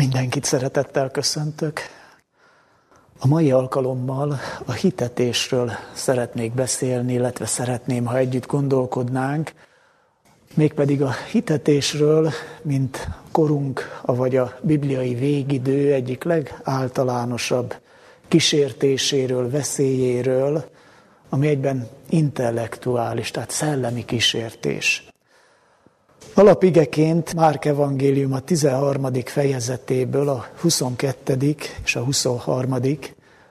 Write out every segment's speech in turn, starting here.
Mindenkit szeretettel köszöntök. A mai alkalommal a hitetésről szeretnék beszélni, illetve szeretném, ha együtt gondolkodnánk, mégpedig a hitetésről, mint korunk, vagy a bibliai végidő egyik legáltalánosabb kísértéséről, veszélyéről, ami egyben intellektuális, tehát szellemi kísértés. Alapigeként Márk evangélium a 13. fejezetéből a 22. és a 23.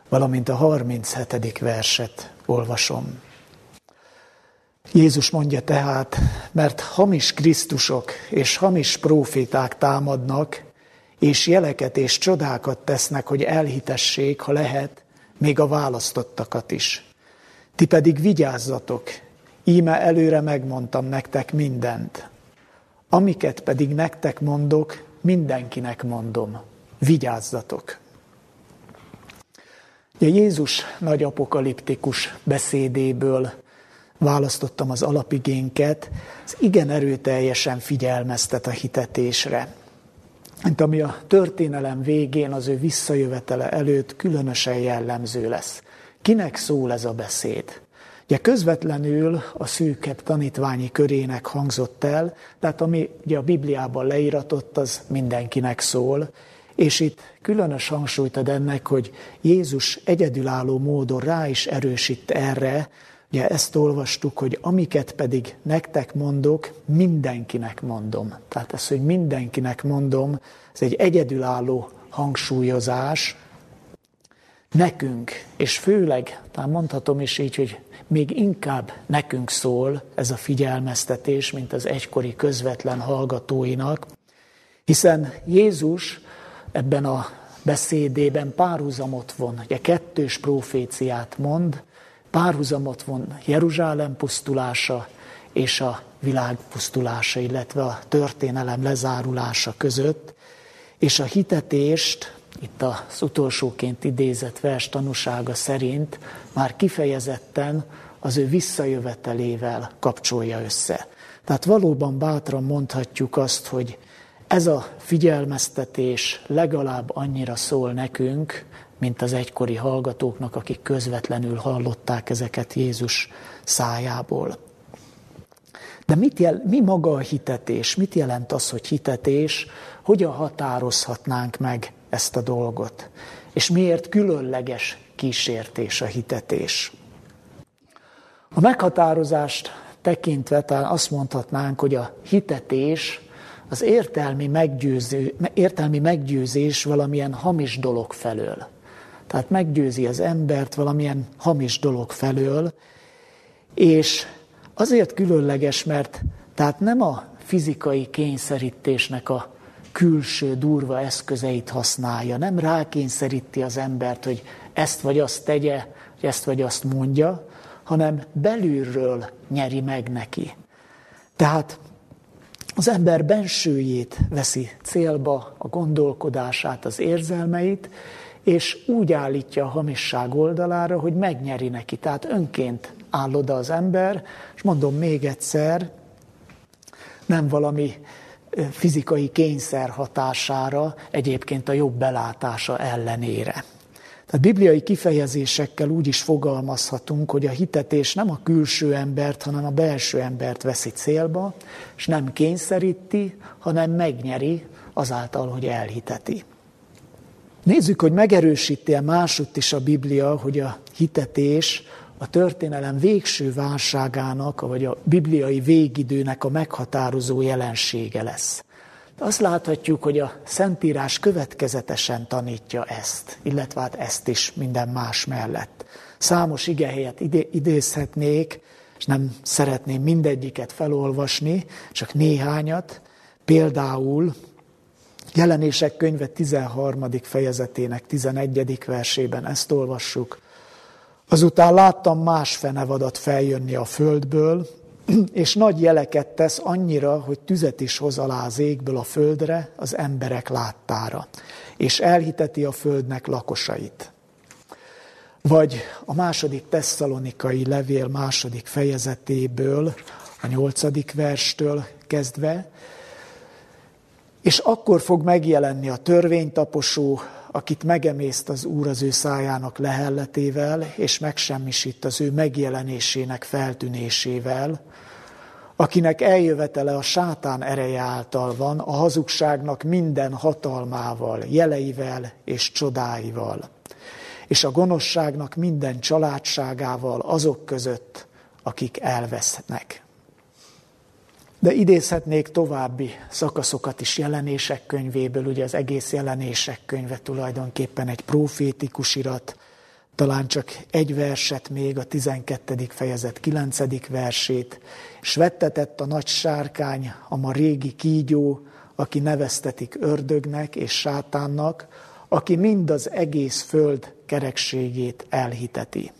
valamint a 37. verset olvasom. Jézus mondja tehát, mert hamis Krisztusok és hamis proféták támadnak, és jeleket és csodákat tesznek, hogy elhitessék, ha lehet, még a választottakat is. Ti pedig vigyázzatok, íme előre megmondtam nektek mindent. Amiket pedig nektek mondok, mindenkinek mondom. Vigyázzatok! Ja, Jézus nagy apokaliptikus beszédéből választottam az alapigénket, ez igen erőteljesen figyelmeztet a hitetésre. Mint ami a történelem végén az ő visszajövetele előtt különösen jellemző lesz. Kinek szól ez a beszéd? Ugye közvetlenül a szűkebb tanítványi körének hangzott el, tehát ami ugye a Bibliában leíratott, az mindenkinek szól, és itt különös hangsúlyt ad ennek, hogy Jézus egyedülálló módon rá is erősít erre, ugye ezt olvastuk, hogy amiket pedig nektek mondok, mindenkinek mondom. Tehát ez, hogy mindenkinek mondom, ez egy egyedülálló hangsúlyozás, nekünk, és főleg, talán mondhatom is így, hogy még inkább nekünk szól ez a figyelmeztetés, mint az egykori közvetlen hallgatóinak, hiszen Jézus ebben a beszédében párhuzamot von, ugye kettős proféciát mond, párhuzamot von Jeruzsálem pusztulása és a világ pusztulása, illetve a történelem lezárulása között, és a hitetést itt az utolsóként idézett vers tanúsága szerint már kifejezetten az ő visszajövetelével kapcsolja össze. Tehát valóban bátran mondhatjuk azt, hogy ez a figyelmeztetés legalább annyira szól nekünk, mint az egykori hallgatóknak, akik közvetlenül hallották ezeket Jézus szájából. De mit jel, mi maga a hitetés? Mit jelent az, hogy hitetés? Hogyan határozhatnánk meg ezt a dolgot. És miért különleges kísértés a hitetés? A meghatározást tekintve talán azt mondhatnánk, hogy a hitetés az értelmi, meggyőző, értelmi meggyőzés valamilyen hamis dolog felől. Tehát meggyőzi az embert valamilyen hamis dolog felől, és azért különleges, mert tehát nem a fizikai kényszerítésnek a külső durva eszközeit használja, nem rákényszeríti az embert, hogy ezt vagy azt tegye, hogy ezt vagy azt mondja, hanem belülről nyeri meg neki. Tehát az ember bensőjét veszi célba, a gondolkodását, az érzelmeit, és úgy állítja a hamisság oldalára, hogy megnyeri neki. Tehát önként áll oda az ember, és mondom még egyszer, nem valami fizikai kényszer hatására, egyébként a jobb belátása ellenére. Tehát bibliai kifejezésekkel úgy is fogalmazhatunk, hogy a hitetés nem a külső embert, hanem a belső embert veszi célba, és nem kényszeríti, hanem megnyeri azáltal, hogy elhiteti. Nézzük, hogy megerősíti-e másutt is a Biblia, hogy a hitetés a történelem végső válságának, vagy a bibliai végidőnek a meghatározó jelensége lesz. Azt láthatjuk, hogy a Szentírás következetesen tanítja ezt, illetve hát ezt is minden más mellett. Számos igehelyet idézhetnék, és nem szeretném mindegyiket felolvasni, csak néhányat. Például Jelenések könyve 13. fejezetének 11. versében ezt olvassuk. Azután láttam más fenevadat feljönni a földből, és nagy jeleket tesz annyira, hogy tüzet is hoz alá az égből a földre az emberek láttára, és elhiteti a földnek lakosait. Vagy a második tesszalonikai levél második fejezetéből, a nyolcadik verstől kezdve, És akkor fog megjelenni a törvénytaposó, akit megemészt az Úr az ő szájának lehelletével, és megsemmisít az ő megjelenésének feltűnésével, akinek eljövetele a sátán ereje által van, a hazugságnak minden hatalmával, jeleivel és csodáival, és a gonoszságnak minden családságával azok között, akik elvesznek. De idézhetnék további szakaszokat is jelenések könyvéből, ugye az egész jelenések könyve tulajdonképpen egy profétikus irat, talán csak egy verset még, a 12. fejezet 9. versét, és vettetett a nagy sárkány, a ma régi kígyó, aki neveztetik ördögnek és sátánnak, aki mind az egész föld kerekségét elhiteti.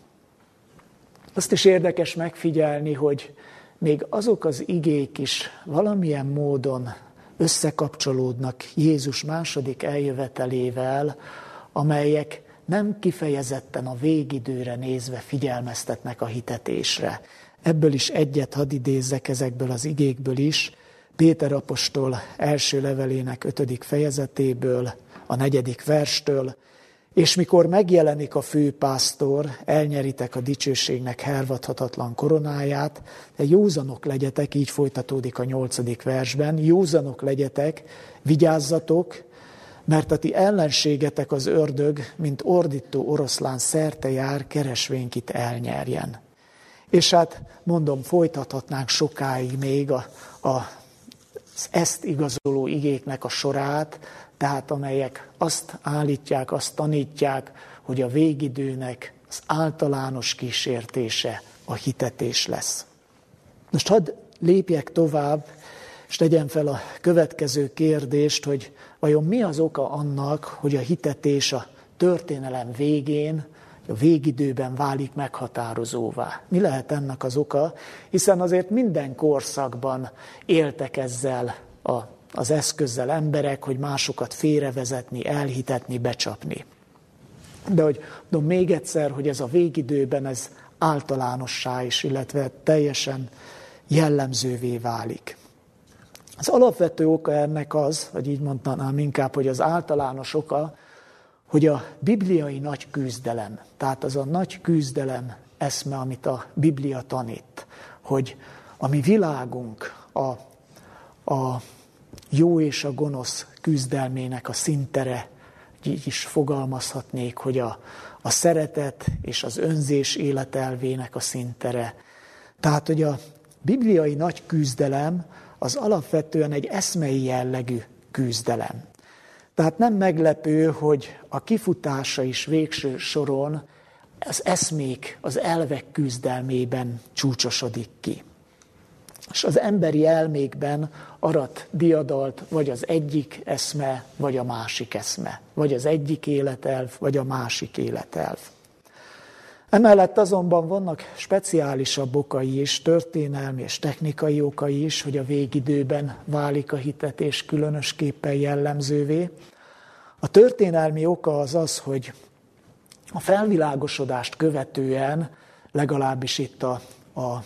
Azt is érdekes megfigyelni, hogy még azok az igék is valamilyen módon összekapcsolódnak Jézus második eljövetelével, amelyek nem kifejezetten a végidőre nézve figyelmeztetnek a hitetésre. Ebből is egyet hadd idézzek ezekből az igékből is. Péter apostol első levelének ötödik fejezetéből, a negyedik verstől, és mikor megjelenik a főpásztor, elnyeritek a dicsőségnek hervadhatatlan koronáját, de józanok legyetek, így folytatódik a nyolcadik versben, józanok legyetek, vigyázzatok, mert a ti ellenségetek az ördög, mint ordító oroszlán szerte jár, keresvénykit elnyerjen. És hát mondom, folytathatnánk sokáig még a, a, az ezt igazoló igéknek a sorát, tehát amelyek azt állítják, azt tanítják, hogy a végidőnek az általános kísértése a hitetés lesz. Most hadd lépjek tovább, és tegyem fel a következő kérdést, hogy vajon mi az oka annak, hogy a hitetés a történelem végén, a végidőben válik meghatározóvá. Mi lehet ennek az oka? Hiszen azért minden korszakban éltek ezzel a az eszközzel emberek, hogy másokat félrevezetni, elhitetni, becsapni. De hogy mondom még egyszer, hogy ez a végidőben ez általánossá is, illetve teljesen jellemzővé válik. Az alapvető oka ennek az, vagy így mondanám inkább, hogy az általános oka, hogy a bibliai nagy küzdelem, tehát az a nagy küzdelem eszme, amit a Biblia tanít, hogy a mi világunk, a, a jó és a gonosz küzdelmének a szintere, így is fogalmazhatnék, hogy a, a szeretet és az önzés életelvének a szintere. Tehát, hogy a bibliai nagy küzdelem az alapvetően egy eszmei jellegű küzdelem. Tehát nem meglepő, hogy a kifutása is végső soron az eszmék, az elvek küzdelmében csúcsosodik ki. És az emberi elmékben arat diadalt vagy az egyik eszme, vagy a másik eszme, vagy az egyik életelv, vagy a másik életelv. Emellett azonban vannak speciálisabb okai is, történelmi és technikai okai is, hogy a végidőben válik a hitetés különösképpen jellemzővé. A történelmi oka az az, hogy a felvilágosodást követően, legalábbis itt a, a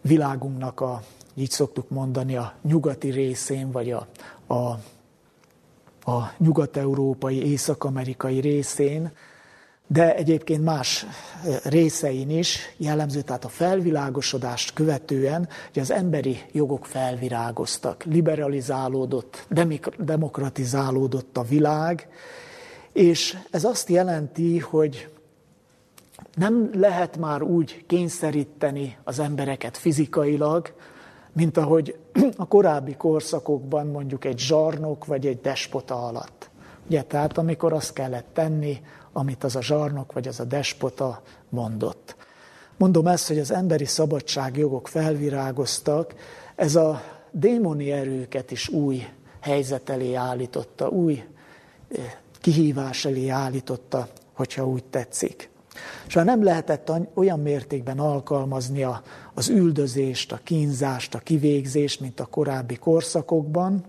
világunknak a így szoktuk mondani, a nyugati részén, vagy a, a, a nyugat-európai, észak-amerikai részén, de egyébként más részein is jellemző, tehát a felvilágosodást követően, hogy az emberi jogok felvirágoztak, liberalizálódott, demokratizálódott a világ, és ez azt jelenti, hogy nem lehet már úgy kényszeríteni az embereket fizikailag, mint ahogy a korábbi korszakokban mondjuk egy zsarnok vagy egy despota alatt. Ugye, tehát amikor azt kellett tenni, amit az a zsarnok vagy az a despota mondott. Mondom ezt, hogy az emberi szabadságjogok felvirágoztak, ez a démoni erőket is új helyzet elé állította, új eh, kihívás elé állította, hogyha úgy tetszik. És már nem lehetett olyan mértékben alkalmazni az üldözést, a kínzást, a kivégzést, mint a korábbi korszakokban,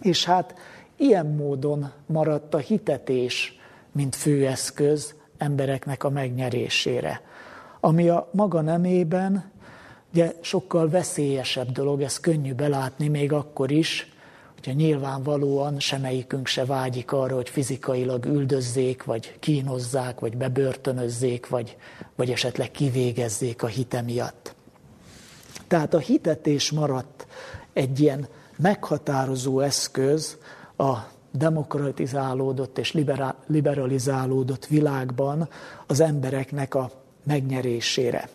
és hát ilyen módon maradt a hitetés, mint főeszköz embereknek a megnyerésére. Ami a maga nemében ugye sokkal veszélyesebb dolog, ez könnyű belátni még akkor is, Ugye nyilvánvalóan semmelyikünk se vágyik arra, hogy fizikailag üldözzék, vagy kínozzák, vagy bebörtönözzék, vagy, vagy esetleg kivégezzék a hite miatt. Tehát a hitetés maradt egy ilyen meghatározó eszköz a demokratizálódott és liberalizálódott világban az embereknek a megnyerésére.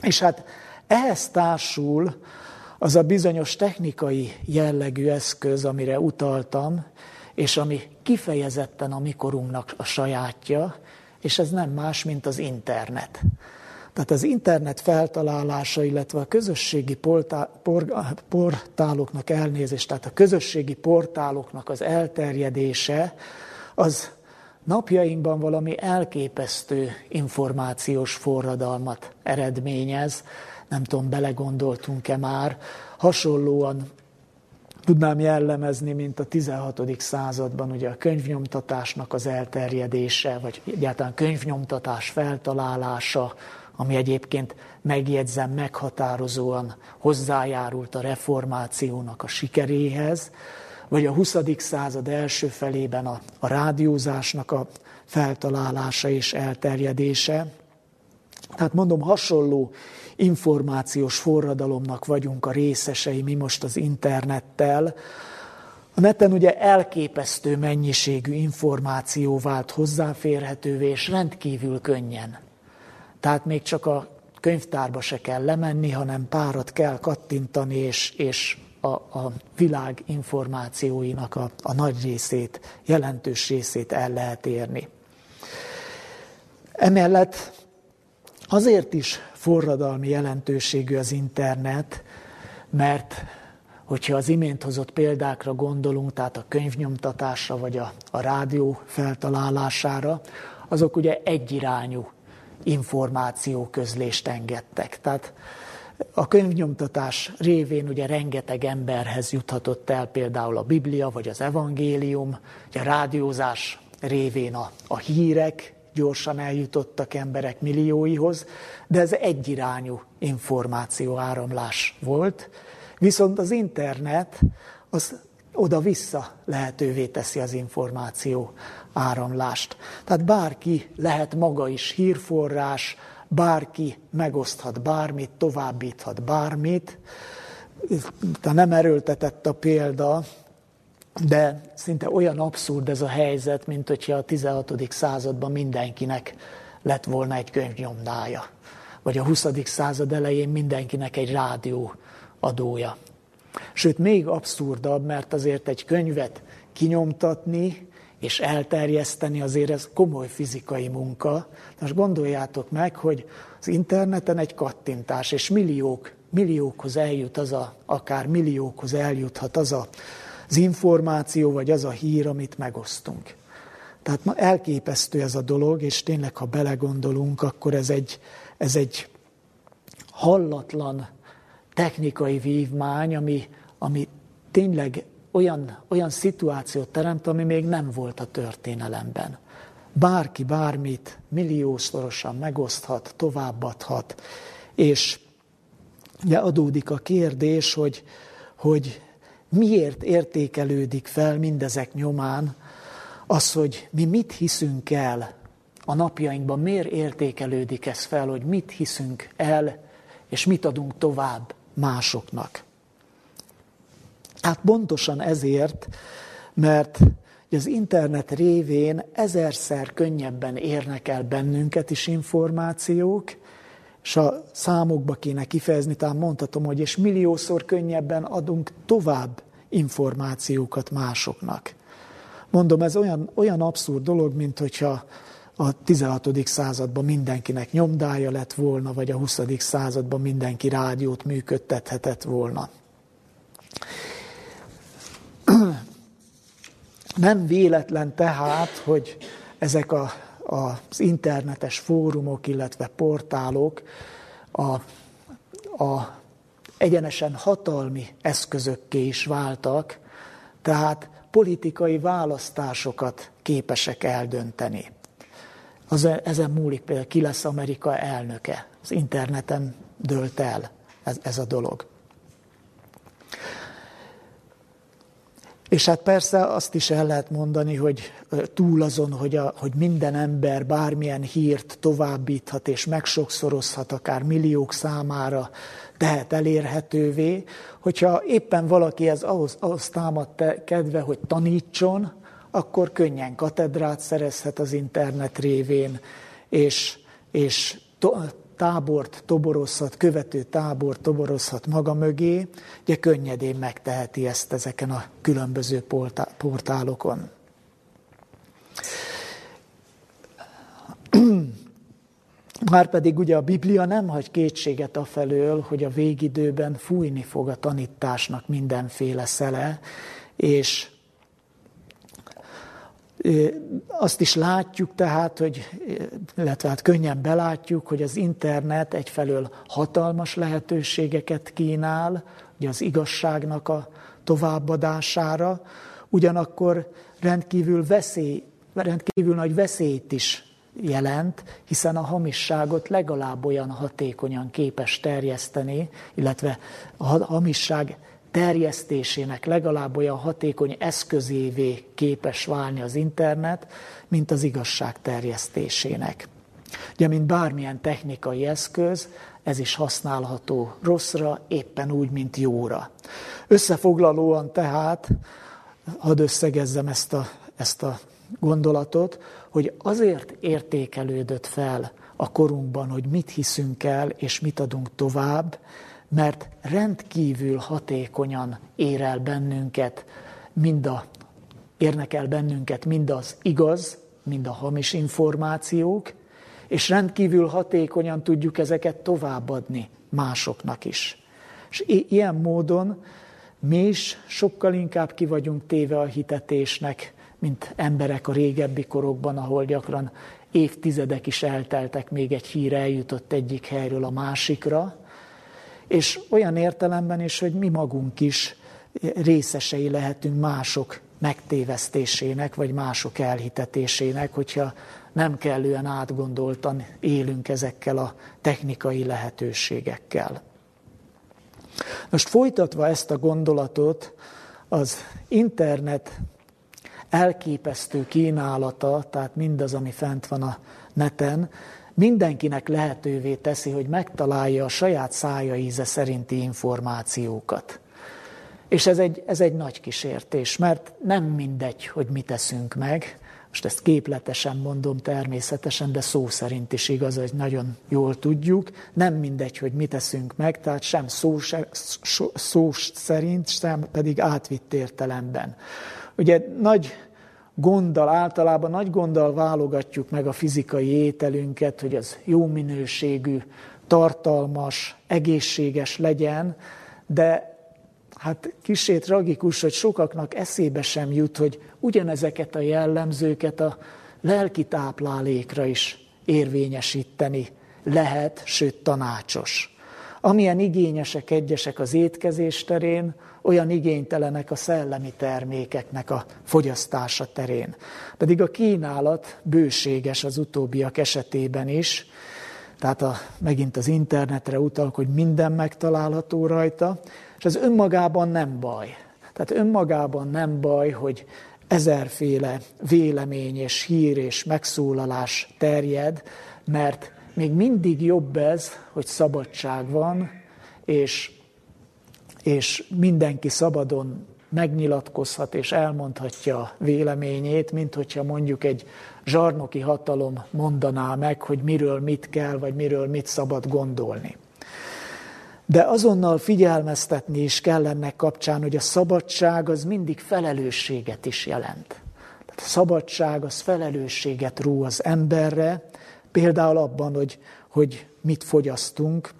És hát ehhez társul az a bizonyos technikai jellegű eszköz, amire utaltam, és ami kifejezetten a mikorunknak a sajátja, és ez nem más, mint az internet. Tehát az internet feltalálása, illetve a közösségi portáloknak elnézést, tehát a közösségi portáloknak az elterjedése, az napjainkban valami elképesztő információs forradalmat eredményez. Nem tudom, belegondoltunk-e már. Hasonlóan tudnám jellemezni, mint a 16. században ugye a könyvnyomtatásnak az elterjedése, vagy egyáltalán könyvnyomtatás feltalálása, ami egyébként megjegyzem meghatározóan hozzájárult a reformációnak a sikeréhez, vagy a 20. század első felében a, a rádiózásnak a feltalálása és elterjedése. Tehát mondom, hasonló információs forradalomnak vagyunk a részesei mi most az internettel. A neten ugye elképesztő mennyiségű információ vált hozzáférhetővé, és rendkívül könnyen. Tehát még csak a könyvtárba se kell lemenni, hanem párat kell kattintani, és, és a, a világ információinak a, a nagy részét, jelentős részét el lehet érni. Emellett azért is forradalmi jelentőségű az internet, mert hogyha az imént hozott példákra gondolunk, tehát a könyvnyomtatásra vagy a, a rádió feltalálására, azok ugye egyirányú információ közlést engedtek. Tehát a könyvnyomtatás révén ugye rengeteg emberhez juthatott el például a Biblia vagy az evangélium, ugye a rádiózás révén a, a hírek gyorsan eljutottak emberek millióihoz, de ez egyirányú információ áramlás volt, viszont az internet az oda-vissza lehetővé teszi az információ áramlást. Tehát bárki lehet maga is hírforrás, bárki megoszthat bármit, továbbíthat bármit. De nem erőltetett a példa, de szinte olyan abszurd ez a helyzet, mint hogyha a 16. században mindenkinek lett volna egy könyvnyomdája. Vagy a 20. század elején mindenkinek egy rádió adója. Sőt, még abszurdabb, mert azért egy könyvet kinyomtatni és elterjeszteni azért ez komoly fizikai munka. Most gondoljátok meg, hogy az interneten egy kattintás, és milliók, milliókhoz eljut az a, akár milliókhoz eljuthat az a, az információ, vagy az a hír, amit megosztunk. Tehát ma elképesztő ez a dolog, és tényleg, ha belegondolunk, akkor ez egy, ez egy hallatlan technikai vívmány, ami, ami tényleg olyan, olyan szituációt teremt, ami még nem volt a történelemben. Bárki bármit milliószorosan megoszthat, továbbadhat, és ugye adódik a kérdés, hogy, hogy miért értékelődik fel mindezek nyomán az, hogy mi mit hiszünk el a napjainkban, miért értékelődik ez fel, hogy mit hiszünk el, és mit adunk tovább másoknak. Hát pontosan ezért, mert az internet révén ezerszer könnyebben érnek el bennünket is információk, és a számokba kéne kifejezni, talán mondhatom, hogy és milliószor könnyebben adunk tovább információkat másoknak. Mondom, ez olyan, olyan abszurd dolog, mint hogyha a 16. században mindenkinek nyomdája lett volna, vagy a 20. században mindenki rádiót működtethetett volna. Nem véletlen tehát, hogy ezek a, az internetes fórumok, illetve portálok a, a egyenesen hatalmi eszközökké is váltak, tehát politikai választásokat képesek eldönteni. Az, ezen múlik például, ki lesz Amerika elnöke. Az interneten dölt el ez, ez a dolog. És hát persze azt is el lehet mondani, hogy túl azon, hogy, a, hogy minden ember bármilyen hírt továbbíthat és megsokszorozhat, akár milliók számára tehet elérhetővé, hogyha éppen valaki ez ahhoz, ahhoz támad kedve, hogy tanítson, akkor könnyen katedrát szerezhet az internet révén, és, és tábort toborozhat, követő tábort toborozhat maga mögé, ugye könnyedén megteheti ezt ezeken a különböző portálokon. Márpedig ugye a Biblia nem hagy kétséget afelől, hogy a végidőben fújni fog a tanításnak mindenféle szele, és azt is látjuk tehát, hogy, illetve hát könnyen belátjuk, hogy az internet egyfelől hatalmas lehetőségeket kínál, ugye az igazságnak a továbbadására, ugyanakkor rendkívül, veszély, rendkívül nagy veszélyt is jelent, hiszen a hamisságot legalább olyan hatékonyan képes terjeszteni, illetve a hamisság terjesztésének legalább olyan hatékony eszközévé képes válni az internet, mint az igazság terjesztésének. Ugye, mint bármilyen technikai eszköz, ez is használható rosszra, éppen úgy, mint jóra. Összefoglalóan tehát, hadd összegezzem ezt a, ezt a gondolatot, hogy azért értékelődött fel a korunkban, hogy mit hiszünk el és mit adunk tovább, mert rendkívül hatékonyan ér el bennünket, mind a, érnek el bennünket mind az igaz, mind a hamis információk, és rendkívül hatékonyan tudjuk ezeket továbbadni másoknak is. És ilyen módon mi is sokkal inkább ki vagyunk téve a hitetésnek, mint emberek a régebbi korokban, ahol gyakran évtizedek is elteltek, még egy hír eljutott egyik helyről a másikra, és olyan értelemben is, hogy mi magunk is részesei lehetünk mások megtévesztésének, vagy mások elhitetésének, hogyha nem kellően átgondoltan élünk ezekkel a technikai lehetőségekkel. Most folytatva ezt a gondolatot, az internet elképesztő kínálata, tehát mindaz, ami fent van a neten, mindenkinek lehetővé teszi, hogy megtalálja a saját szája íze szerinti információkat. És ez egy, ez egy nagy kísértés, mert nem mindegy, hogy mit teszünk meg. Most ezt képletesen mondom természetesen, de szó szerint is igaz, hogy nagyon jól tudjuk. Nem mindegy, hogy mit teszünk meg, tehát sem szó, se, szó szerint, sem pedig átvitt értelemben. Ugye nagy gonddal, általában nagy gonddal válogatjuk meg a fizikai ételünket, hogy az jó minőségű, tartalmas, egészséges legyen, de hát kicsit tragikus, hogy sokaknak eszébe sem jut, hogy ugyanezeket a jellemzőket a lelki táplálékra is érvényesíteni lehet, sőt tanácsos. Amilyen igényesek egyesek az étkezés terén, olyan igénytelenek a szellemi termékeknek a fogyasztása terén. Pedig a kínálat bőséges az utóbbiak esetében is, tehát a, megint az internetre utalok, hogy minden megtalálható rajta, és ez önmagában nem baj. Tehát önmagában nem baj, hogy ezerféle vélemény és hír és megszólalás terjed, mert még mindig jobb ez, hogy szabadság van, és és mindenki szabadon megnyilatkozhat és elmondhatja véleményét, mint hogyha mondjuk egy zsarnoki hatalom mondaná meg, hogy miről mit kell, vagy miről mit szabad gondolni. De azonnal figyelmeztetni is kell ennek kapcsán, hogy a szabadság az mindig felelősséget is jelent. Tehát a szabadság az felelősséget ró az emberre, például abban, hogy, hogy mit fogyasztunk,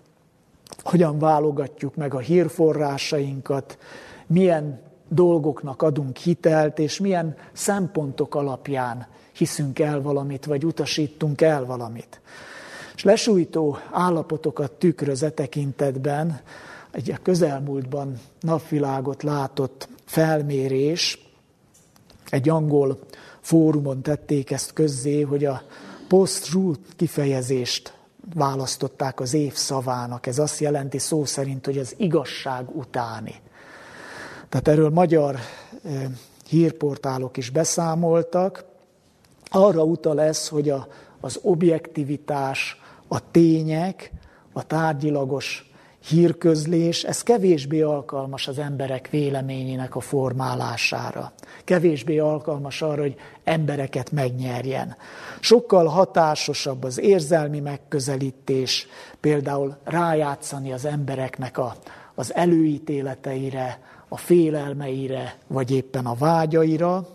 hogyan válogatjuk meg a hírforrásainkat, milyen dolgoknak adunk hitelt, és milyen szempontok alapján hiszünk el valamit, vagy utasítunk el valamit. És lesújtó állapotokat tükröz e tekintetben egy a közelmúltban napvilágot látott felmérés, egy angol fórumon tették ezt közzé, hogy a post-truth kifejezést választották az év szavának. Ez azt jelenti szó szerint, hogy az igazság utáni. Tehát erről magyar hírportálok is beszámoltak. Arra utal ez, hogy a, az objektivitás, a tények, a tárgyilagos hírközlés, ez kevésbé alkalmas az emberek véleményének a formálására. Kevésbé alkalmas arra, hogy embereket megnyerjen. Sokkal hatásosabb az érzelmi megközelítés, például rájátszani az embereknek a, az előítéleteire, a félelmeire, vagy éppen a vágyaira.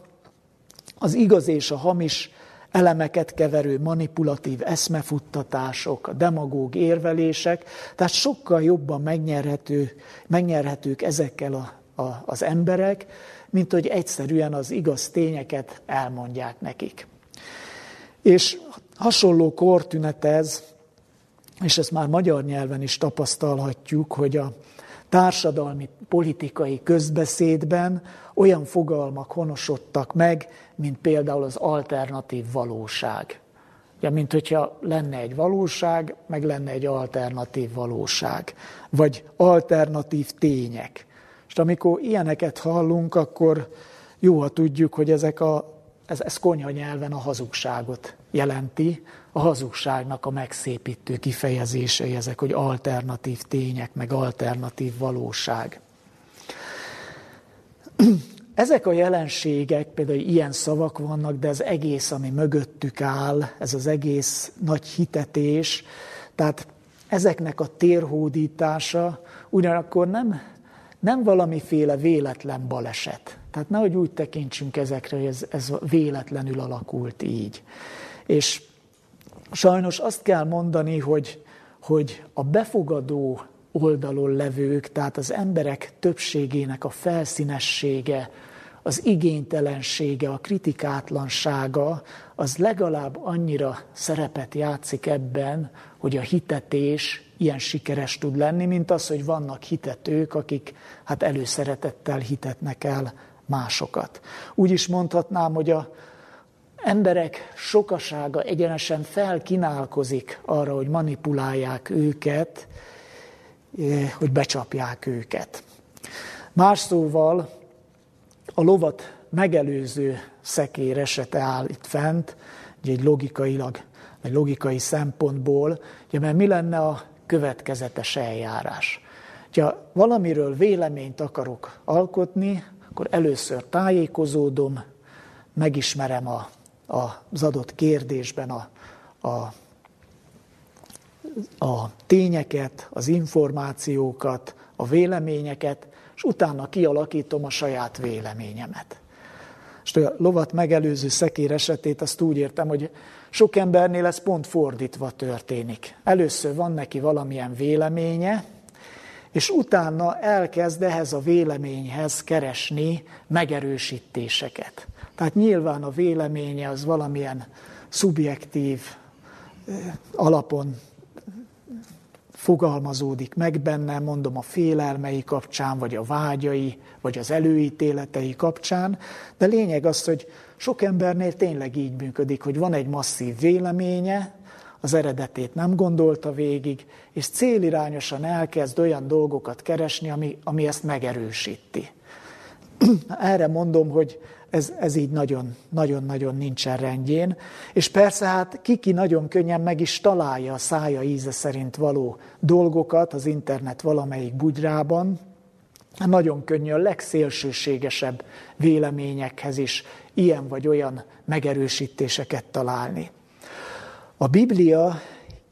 Az igaz és a hamis elemeket keverő manipulatív eszmefuttatások, a demagóg érvelések, tehát sokkal jobban megnyerhető, megnyerhetők ezekkel a, a, az emberek, mint hogy egyszerűen az igaz tényeket elmondják nekik. És hasonló kortünet ez, és ezt már magyar nyelven is tapasztalhatjuk, hogy a társadalmi politikai közbeszédben olyan fogalmak honosodtak meg, mint például az alternatív valóság. Ja, mint hogyha lenne egy valóság, meg lenne egy alternatív valóság, vagy alternatív tények. És amikor ilyeneket hallunk, akkor jó, ha tudjuk, hogy ezek a, ez, ez konyha nyelven a hazugságot jelenti, a hazugságnak a megszépítő kifejezései ezek, hogy alternatív tények, meg alternatív valóság. Ezek a jelenségek, például ilyen szavak vannak, de az egész, ami mögöttük áll, ez az egész nagy hitetés, tehát ezeknek a térhódítása ugyanakkor nem, nem valamiféle véletlen baleset. Tehát nehogy úgy tekintsünk ezekre, hogy ez, ez véletlenül alakult így. És sajnos azt kell mondani, hogy, hogy a befogadó oldalon levők, tehát az emberek többségének a felszínessége, az igénytelensége, a kritikátlansága, az legalább annyira szerepet játszik ebben, hogy a hitetés ilyen sikeres tud lenni, mint az, hogy vannak hitetők, akik hát előszeretettel hitetnek el másokat. Úgy is mondhatnám, hogy a emberek sokasága egyenesen felkinálkozik arra, hogy manipulálják őket, eh, hogy becsapják őket. Más szóval a lovat megelőző szekér esete áll itt fent, ugye egy logikailag, egy logikai szempontból, ugye, mert mi lenne a következetes eljárás? Ha valamiről véleményt akarok alkotni, akkor először tájékozódom, megismerem a, a, az adott kérdésben a, a, a tényeket, az információkat, a véleményeket, és utána kialakítom a saját véleményemet. És a lovat megelőző szekér esetét azt úgy értem, hogy sok embernél ez pont fordítva történik. Először van neki valamilyen véleménye, és utána elkezd ehhez a véleményhez keresni megerősítéseket. Tehát nyilván a véleménye az valamilyen szubjektív alapon fogalmazódik meg benne, mondom a félelmei kapcsán, vagy a vágyai, vagy az előítéletei kapcsán, de lényeg az, hogy sok embernél tényleg így működik, hogy van egy masszív véleménye, az eredetét nem gondolta végig, és célirányosan elkezd olyan dolgokat keresni, ami, ami ezt megerősíti. Erre mondom, hogy ez, ez így nagyon-nagyon nincsen rendjén. És persze hát kiki nagyon könnyen meg is találja a szája íze szerint való dolgokat az internet valamelyik bugyrában, nagyon könnyű a legszélsőségesebb véleményekhez is ilyen vagy olyan megerősítéseket találni. A Biblia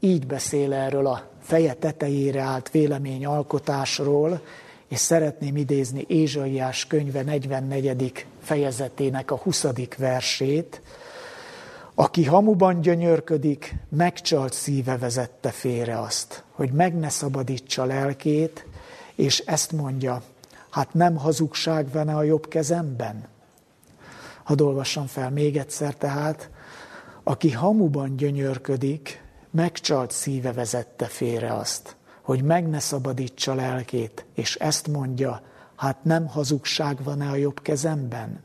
így beszél erről a feje tetejére állt véleményalkotásról, és szeretném idézni Ézsaiás könyve 44. fejezetének a 20. versét, aki hamuban gyönyörködik, megcsalt szíve vezette félre azt, hogy meg ne szabadítsa lelkét, és ezt mondja, hát nem hazugság vene a jobb kezemben? Hadd olvassam fel még egyszer tehát, aki hamuban gyönyörködik, megcsalt szíve vezette félre azt, hogy meg ne szabadítsa lelkét, és ezt mondja, hát nem hazugság van-e a jobb kezemben?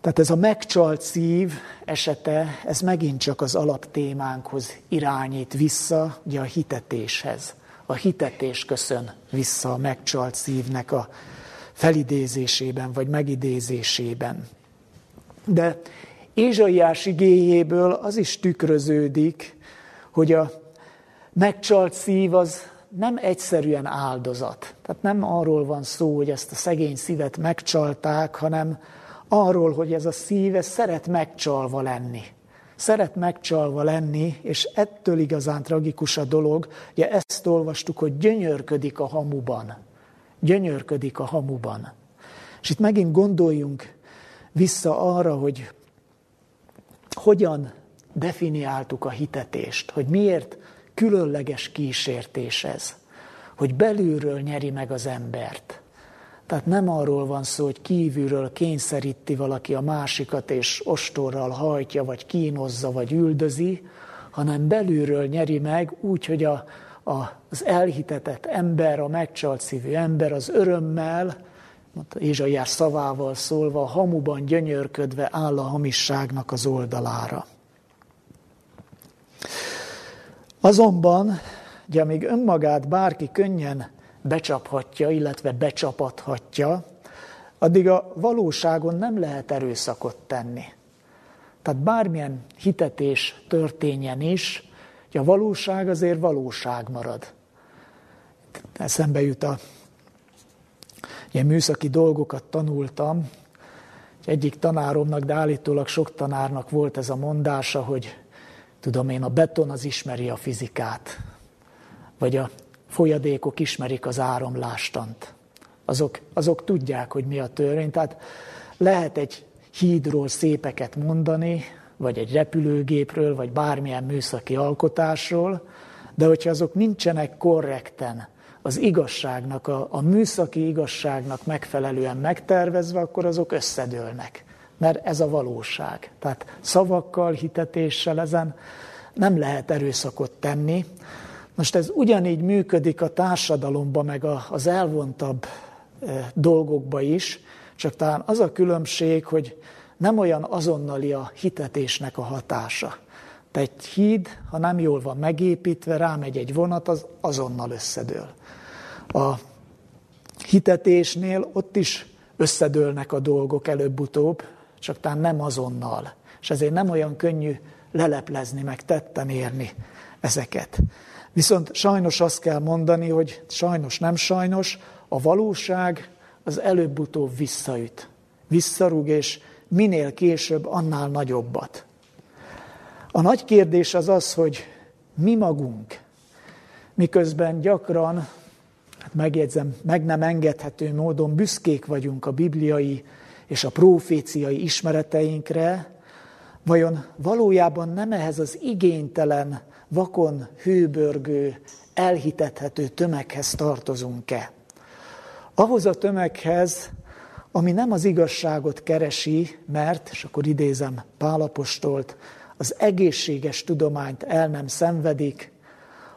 Tehát ez a megcsalt szív esete, ez megint csak az alaptémánkhoz irányít vissza, ugye a hitetéshez. A hitetés köszön vissza a megcsalt szívnek a felidézésében vagy megidézésében. De Ézsaiás igéjéből az is tükröződik, hogy a megcsalt szív az nem egyszerűen áldozat. Tehát nem arról van szó, hogy ezt a szegény szívet megcsalták, hanem arról, hogy ez a szív ez szeret megcsalva lenni. Szeret megcsalva lenni, és ettől igazán tragikus a dolog. Ugye ezt olvastuk, hogy gyönyörködik a hamuban. Gyönyörködik a hamuban. És itt megint gondoljunk vissza arra, hogy hogyan definiáltuk a hitetést, hogy miért különleges kísértés ez, hogy belülről nyeri meg az embert. Tehát nem arról van szó, hogy kívülről kényszeríti valaki a másikat, és ostorral hajtja, vagy kínozza, vagy üldözi, hanem belülről nyeri meg úgy, hogy a, a, az elhitetett ember, a megcsalt szívű ember az örömmel, Ézsaiás szavával szólva, hamuban gyönyörködve áll a hamisságnak az oldalára. Azonban, ugye még önmagát bárki könnyen becsaphatja, illetve becsapathatja, addig a valóságon nem lehet erőszakot tenni. Tehát bármilyen hitetés történjen is, a valóság azért valóság marad. Eszembe jut a ilyen műszaki dolgokat tanultam, egyik tanáromnak, de állítólag sok tanárnak volt ez a mondása, hogy tudom én, a beton az ismeri a fizikát, vagy a folyadékok ismerik az áramlástant. Azok, azok tudják, hogy mi a törvény. Tehát lehet egy hídról szépeket mondani, vagy egy repülőgépről, vagy bármilyen műszaki alkotásról, de hogyha azok nincsenek korrekten, az igazságnak, a, a műszaki igazságnak megfelelően megtervezve, akkor azok összedőlnek. Mert ez a valóság. Tehát szavakkal, hitetéssel ezen nem lehet erőszakot tenni. Most ez ugyanígy működik a társadalomban, meg az elvontabb e, dolgokba is, csak talán az a különbség, hogy nem olyan azonnali a hitetésnek a hatása. Te egy híd, ha nem jól van megépítve, rámegy egy vonat, az azonnal összedől. A hitetésnél ott is összedőlnek a dolgok előbb-utóbb, csak talán nem azonnal. És ezért nem olyan könnyű leleplezni, meg tetten érni ezeket. Viszont sajnos azt kell mondani, hogy sajnos nem sajnos, a valóság az előbb-utóbb visszaüt. Visszarúg, és minél később annál nagyobbat. A nagy kérdés az az, hogy mi magunk, miközben gyakran hát megjegyzem, meg nem engedhető módon büszkék vagyunk a bibliai és a proféciai ismereteinkre, vajon valójában nem ehhez az igénytelen, vakon hőbörgő, elhitethető tömeghez tartozunk-e? Ahhoz a tömeghez, ami nem az igazságot keresi, mert, és akkor idézem Pálapostolt, az egészséges tudományt el nem szenvedik,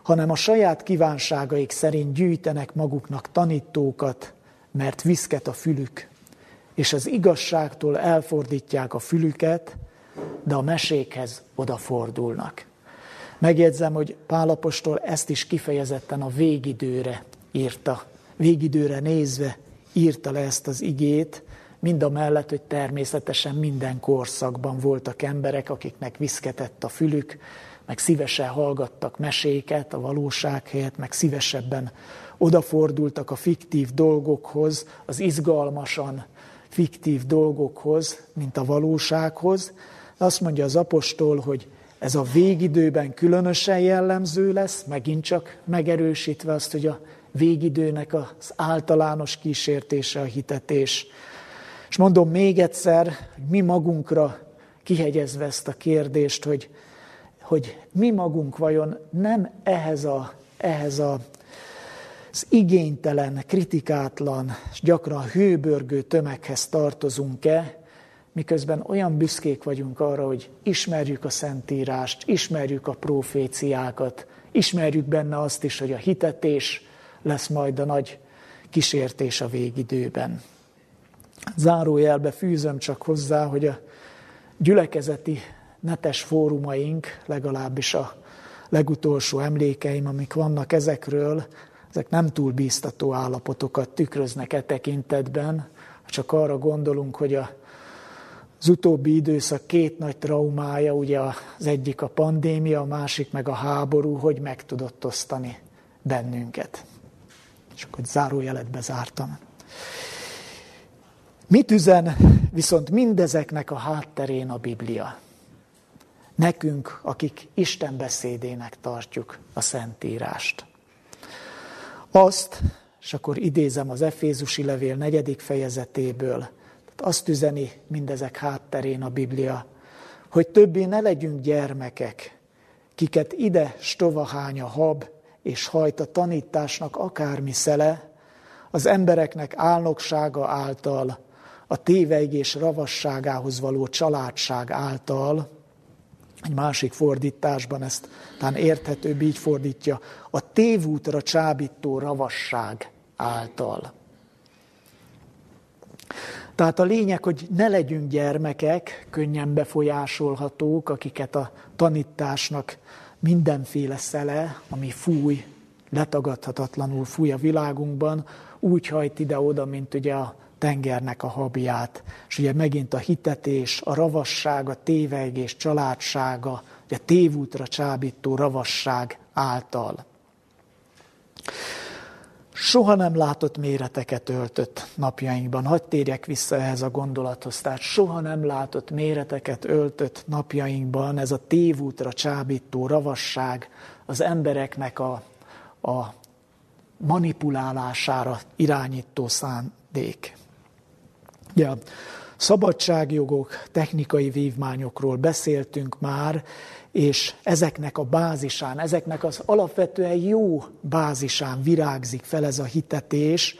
hanem a saját kívánságaik szerint gyűjtenek maguknak tanítókat, mert viszket a fülük, és az igazságtól elfordítják a fülüket, de a mesékhez odafordulnak. Megjegyzem, hogy Pálapostól ezt is kifejezetten a végidőre írta, végidőre nézve írta le ezt az igét, mind a mellett, hogy természetesen minden korszakban voltak emberek, akiknek viszketett a fülük, meg szívesen hallgattak meséket a valóság helyett, meg szívesebben odafordultak a fiktív dolgokhoz, az izgalmasan fiktív dolgokhoz, mint a valósághoz. Azt mondja az apostol, hogy ez a végidőben különösen jellemző lesz, megint csak megerősítve azt, hogy a végidőnek az általános kísértése a hitetés. És mondom még egyszer, hogy mi magunkra kihegyezve ezt a kérdést, hogy hogy mi magunk vajon nem ehhez a, ehhez a az igénytelen, kritikátlan és gyakran hőbörgő tömeghez tartozunk-e, miközben olyan büszkék vagyunk arra, hogy ismerjük a Szentírást, ismerjük a proféciákat, ismerjük benne azt is, hogy a hitetés lesz majd a nagy kísértés a végidőben. Zárójelbe fűzöm csak hozzá, hogy a gyülekezeti netes fórumaink, legalábbis a legutolsó emlékeim, amik vannak ezekről, ezek nem túl bíztató állapotokat tükröznek e tekintetben, csak arra gondolunk, hogy a, az utóbbi időszak két nagy traumája, ugye az egyik a pandémia, a másik meg a háború, hogy meg tudott osztani bennünket. És akkor zárójelet bezártam. Mit üzen viszont mindezeknek a hátterén a Biblia? Nekünk, akik Isten beszédének tartjuk a Szentírást. Azt, és akkor idézem az Efézusi levél negyedik fejezetéből, tehát azt üzeni mindezek hátterén a Biblia, hogy többé ne legyünk gyermekek, kiket ide stovahány a hab, és hajt a tanításnak akármi szele, az embereknek álnoksága által, a téveigés ravasságához való családság által, egy másik fordításban ezt talán érthetőbb így fordítja, a tévútra csábító ravasság által. Tehát a lényeg, hogy ne legyünk gyermekek, könnyen befolyásolhatók, akiket a tanításnak mindenféle szele, ami fúj, letagadhatatlanul fúj a világunkban, úgy hajt ide-oda, mint ugye a tengernek a habját. És ugye megint a hitetés, a ravasság, a tévegés, családsága, a tévútra csábító ravasság által. Soha nem látott méreteket öltött napjainkban. Hadd térjek vissza ehhez a gondolathoz. Tehát soha nem látott méreteket öltött napjainkban ez a tévútra csábító ravasság, az embereknek a, a manipulálására irányító szándék. Ja, szabadságjogok, technikai vívmányokról beszéltünk már, és ezeknek a bázisán, ezeknek az alapvetően jó bázisán virágzik fel ez a hitetés,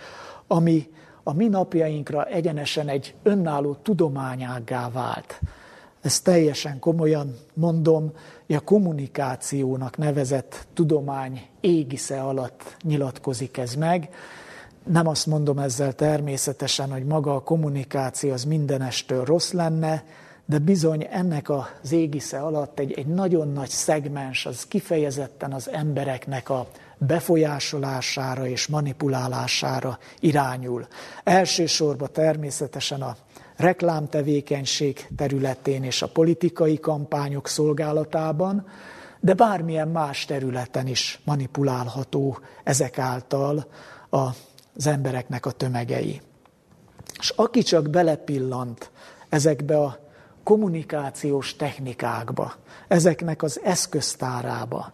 ami a mi napjainkra egyenesen egy önálló tudományággá vált. Ezt teljesen komolyan mondom, a kommunikációnak nevezett tudomány égisze alatt nyilatkozik ez meg. Nem azt mondom ezzel természetesen, hogy maga a kommunikáció az mindenestől rossz lenne, de bizony ennek az égisze alatt egy, egy nagyon nagy szegmens, az kifejezetten az embereknek a befolyásolására és manipulálására irányul. Elsősorban természetesen a reklámtevékenység területén és a politikai kampányok szolgálatában, de bármilyen más területen is manipulálható ezek által az embereknek a tömegei. És aki csak belepillant ezekbe a kommunikációs technikákba, ezeknek az eszköztárába,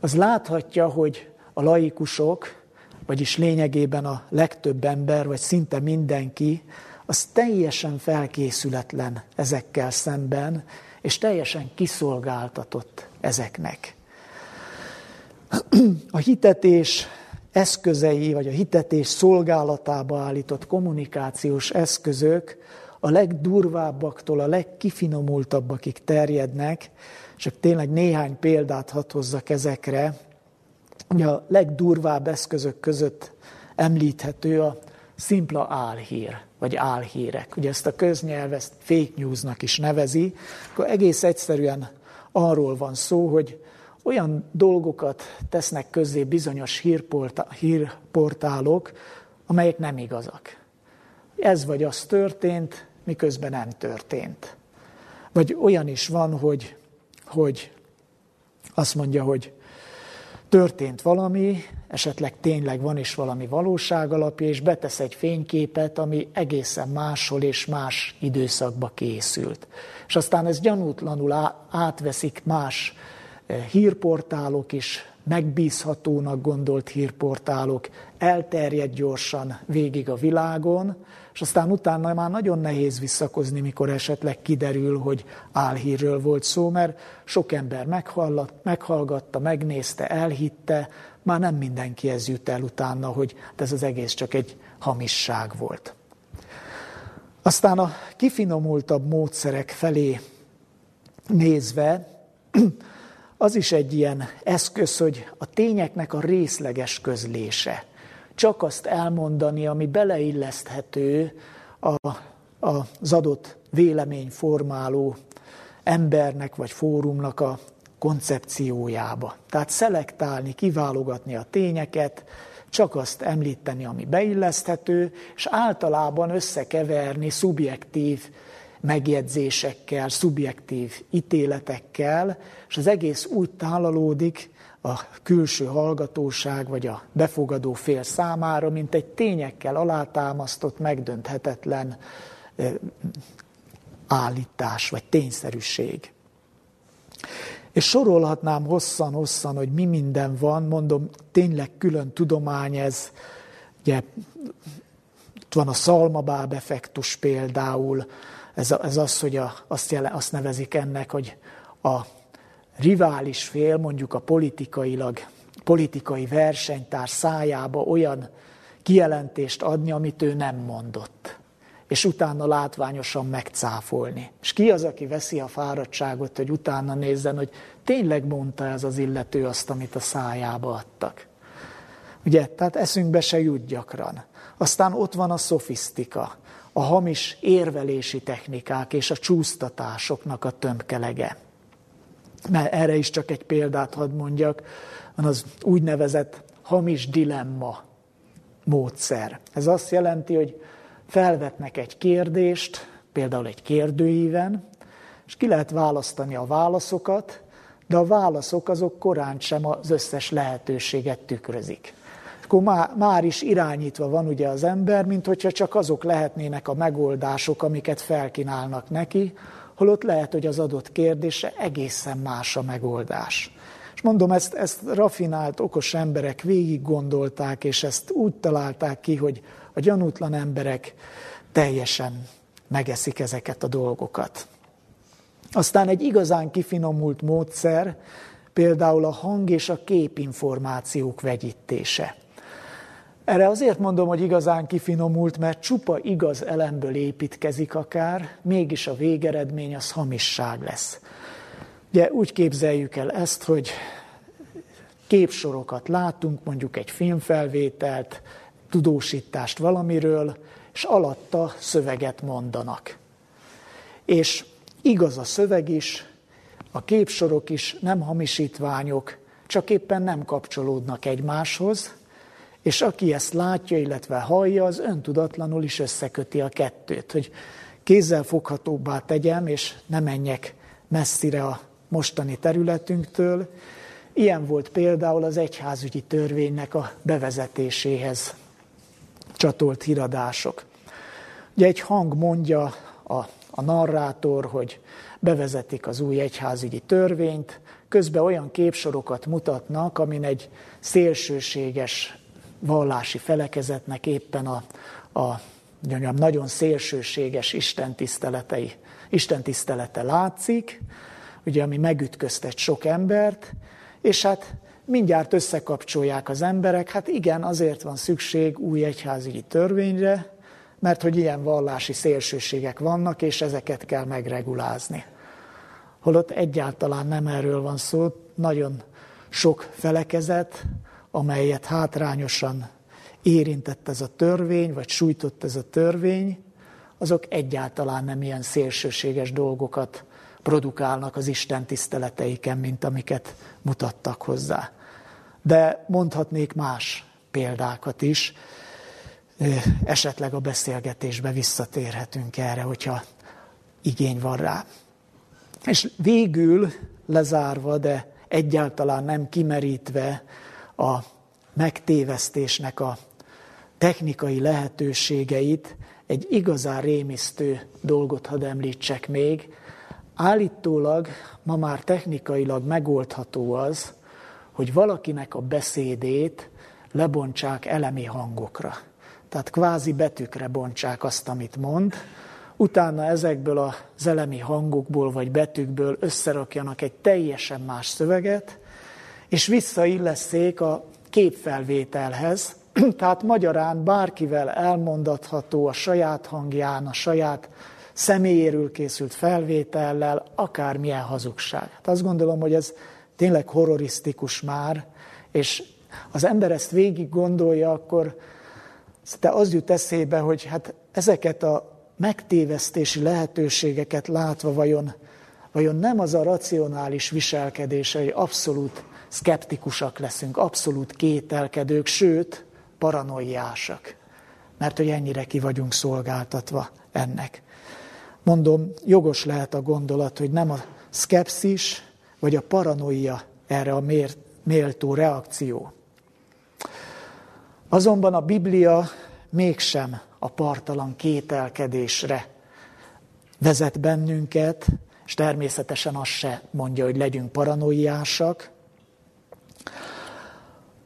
az láthatja, hogy a laikusok, vagyis lényegében a legtöbb ember, vagy szinte mindenki, az teljesen felkészületlen ezekkel szemben, és teljesen kiszolgáltatott ezeknek. A hitetés eszközei, vagy a hitetés szolgálatába állított kommunikációs eszközök a legdurvábbaktól a legkifinomultabbakig terjednek, csak tényleg néhány példát hadd hozzak ezekre. Ugye a legdurvább eszközök között említhető a szimpla álhír, vagy álhírek. Ugye ezt a köznyelv ezt fake newsnak is nevezi, akkor egész egyszerűen arról van szó, hogy olyan dolgokat tesznek közzé bizonyos hírportálok, amelyek nem igazak. Ez vagy az történt, miközben nem történt. Vagy olyan is van, hogy, hogy azt mondja, hogy történt valami, esetleg tényleg van is valami valóság alapja, és betesz egy fényképet, ami egészen máshol és más időszakba készült. És aztán ez gyanútlanul átveszik más hírportálok is, megbízhatónak gondolt hírportálok, elterjed gyorsan végig a világon, és aztán utána már nagyon nehéz visszakozni, mikor esetleg kiderül, hogy álhírről volt szó, mert sok ember meghallgatta, megnézte, elhitte, már nem mindenki ez jut el utána, hogy ez az egész csak egy hamisság volt. Aztán a kifinomultabb módszerek felé nézve, az is egy ilyen eszköz, hogy a tényeknek a részleges közlése csak azt elmondani, ami beleilleszthető a, a, az adott véleményformáló embernek vagy fórumnak a koncepciójába. Tehát szelektálni, kiválogatni a tényeket, csak azt említeni, ami beilleszthető, és általában összekeverni szubjektív megjegyzésekkel, szubjektív ítéletekkel, és az egész úgy tálalódik a külső hallgatóság vagy a befogadó fél számára, mint egy tényekkel alátámasztott, megdönthetetlen állítás vagy tényszerűség. És sorolhatnám hosszan-hosszan, hogy mi minden van, mondom, tényleg külön tudomány ez, ugye itt van a szalmabáb effektus például, ez, ez az, hogy a, azt, jelen, azt nevezik ennek, hogy a rivális fél, mondjuk a politikailag, politikai versenytárs szájába olyan kijelentést adni, amit ő nem mondott és utána látványosan megcáfolni. És ki az, aki veszi a fáradtságot, hogy utána nézzen, hogy tényleg mondta ez az illető azt, amit a szájába adtak. Ugye, tehát eszünkbe se jut gyakran. Aztán ott van a szofisztika, a hamis érvelési technikák és a csúsztatásoknak a tömkelege. Mert erre is csak egy példát hadd mondjak, van az úgynevezett hamis dilemma módszer. Ez azt jelenti, hogy felvetnek egy kérdést, például egy kérdőíven, és ki lehet választani a válaszokat, de a válaszok azok korán sem az összes lehetőséget tükrözik. Akkor már, már is irányítva van ugye az ember, mint hogyha csak azok lehetnének a megoldások, amiket felkínálnak neki, holott lehet, hogy az adott kérdése egészen más a megoldás. És mondom, ezt, ezt rafinált, okos emberek végig gondolták, és ezt úgy találták ki, hogy a gyanútlan emberek teljesen megeszik ezeket a dolgokat. Aztán egy igazán kifinomult módszer, például a hang és a képinformációk vegyítése. Erre azért mondom, hogy igazán kifinomult, mert csupa igaz elemből építkezik akár, mégis a végeredmény az hamisság lesz. Ugye úgy képzeljük el ezt, hogy képsorokat látunk, mondjuk egy filmfelvételt, tudósítást valamiről, és alatta szöveget mondanak. És igaz a szöveg is, a képsorok is nem hamisítványok, csak éppen nem kapcsolódnak egymáshoz, és aki ezt látja, illetve hallja, az öntudatlanul is összeköti a kettőt, hogy kézzel foghatóbbá tegyem, és ne menjek messzire a mostani területünktől. Ilyen volt például az egyházügyi törvénynek a bevezetéséhez csatolt híradások. Ugye egy hang mondja a, a narrátor, hogy bevezetik az új egyházügyi törvényt, közben olyan képsorokat mutatnak, amin egy szélsőséges vallási felekezetnek éppen a, a mondjam, nagyon szélsőséges istentiszteletei, istentisztelete látszik, ugye, ami megütköztet sok embert, és hát mindjárt összekapcsolják az emberek, hát igen, azért van szükség új egyházügyi törvényre, mert hogy ilyen vallási szélsőségek vannak, és ezeket kell megregulázni. Holott egyáltalán nem erről van szó, nagyon sok felekezet, amelyet hátrányosan érintett ez a törvény, vagy sújtott ez a törvény, azok egyáltalán nem ilyen szélsőséges dolgokat produkálnak az Isten tiszteleteiken, mint amiket mutattak hozzá. De mondhatnék más példákat is, esetleg a beszélgetésbe visszatérhetünk erre, hogyha igény van rá. És végül lezárva, de egyáltalán nem kimerítve a megtévesztésnek a technikai lehetőségeit, egy igazán rémisztő dolgot hadd említsek még. Állítólag ma már technikailag megoldható az, hogy valakinek a beszédét lebontsák elemi hangokra. Tehát kvázi betűkre bontsák azt, amit mond, utána ezekből az elemi hangokból vagy betűkből összerakjanak egy teljesen más szöveget, és visszaillesszék a képfelvételhez, tehát magyarán bárkivel elmondatható a saját hangján, a saját személyéről készült felvétellel, akármilyen hazugság. Hát azt gondolom, hogy ez tényleg horrorisztikus már, és az ember ezt végig gondolja, akkor te az jut eszébe, hogy hát ezeket a megtévesztési lehetőségeket látva vajon, vajon nem az a racionális viselkedése, hogy abszolút szkeptikusak leszünk, abszolút kételkedők, sőt, paranoiásak, mert hogy ennyire ki vagyunk szolgáltatva ennek. Mondom, jogos lehet a gondolat, hogy nem a szkepszis vagy a paranoia erre a méltó reakció. Azonban a Biblia mégsem a partalan kételkedésre vezet bennünket, és természetesen azt se mondja, hogy legyünk paranoiásak,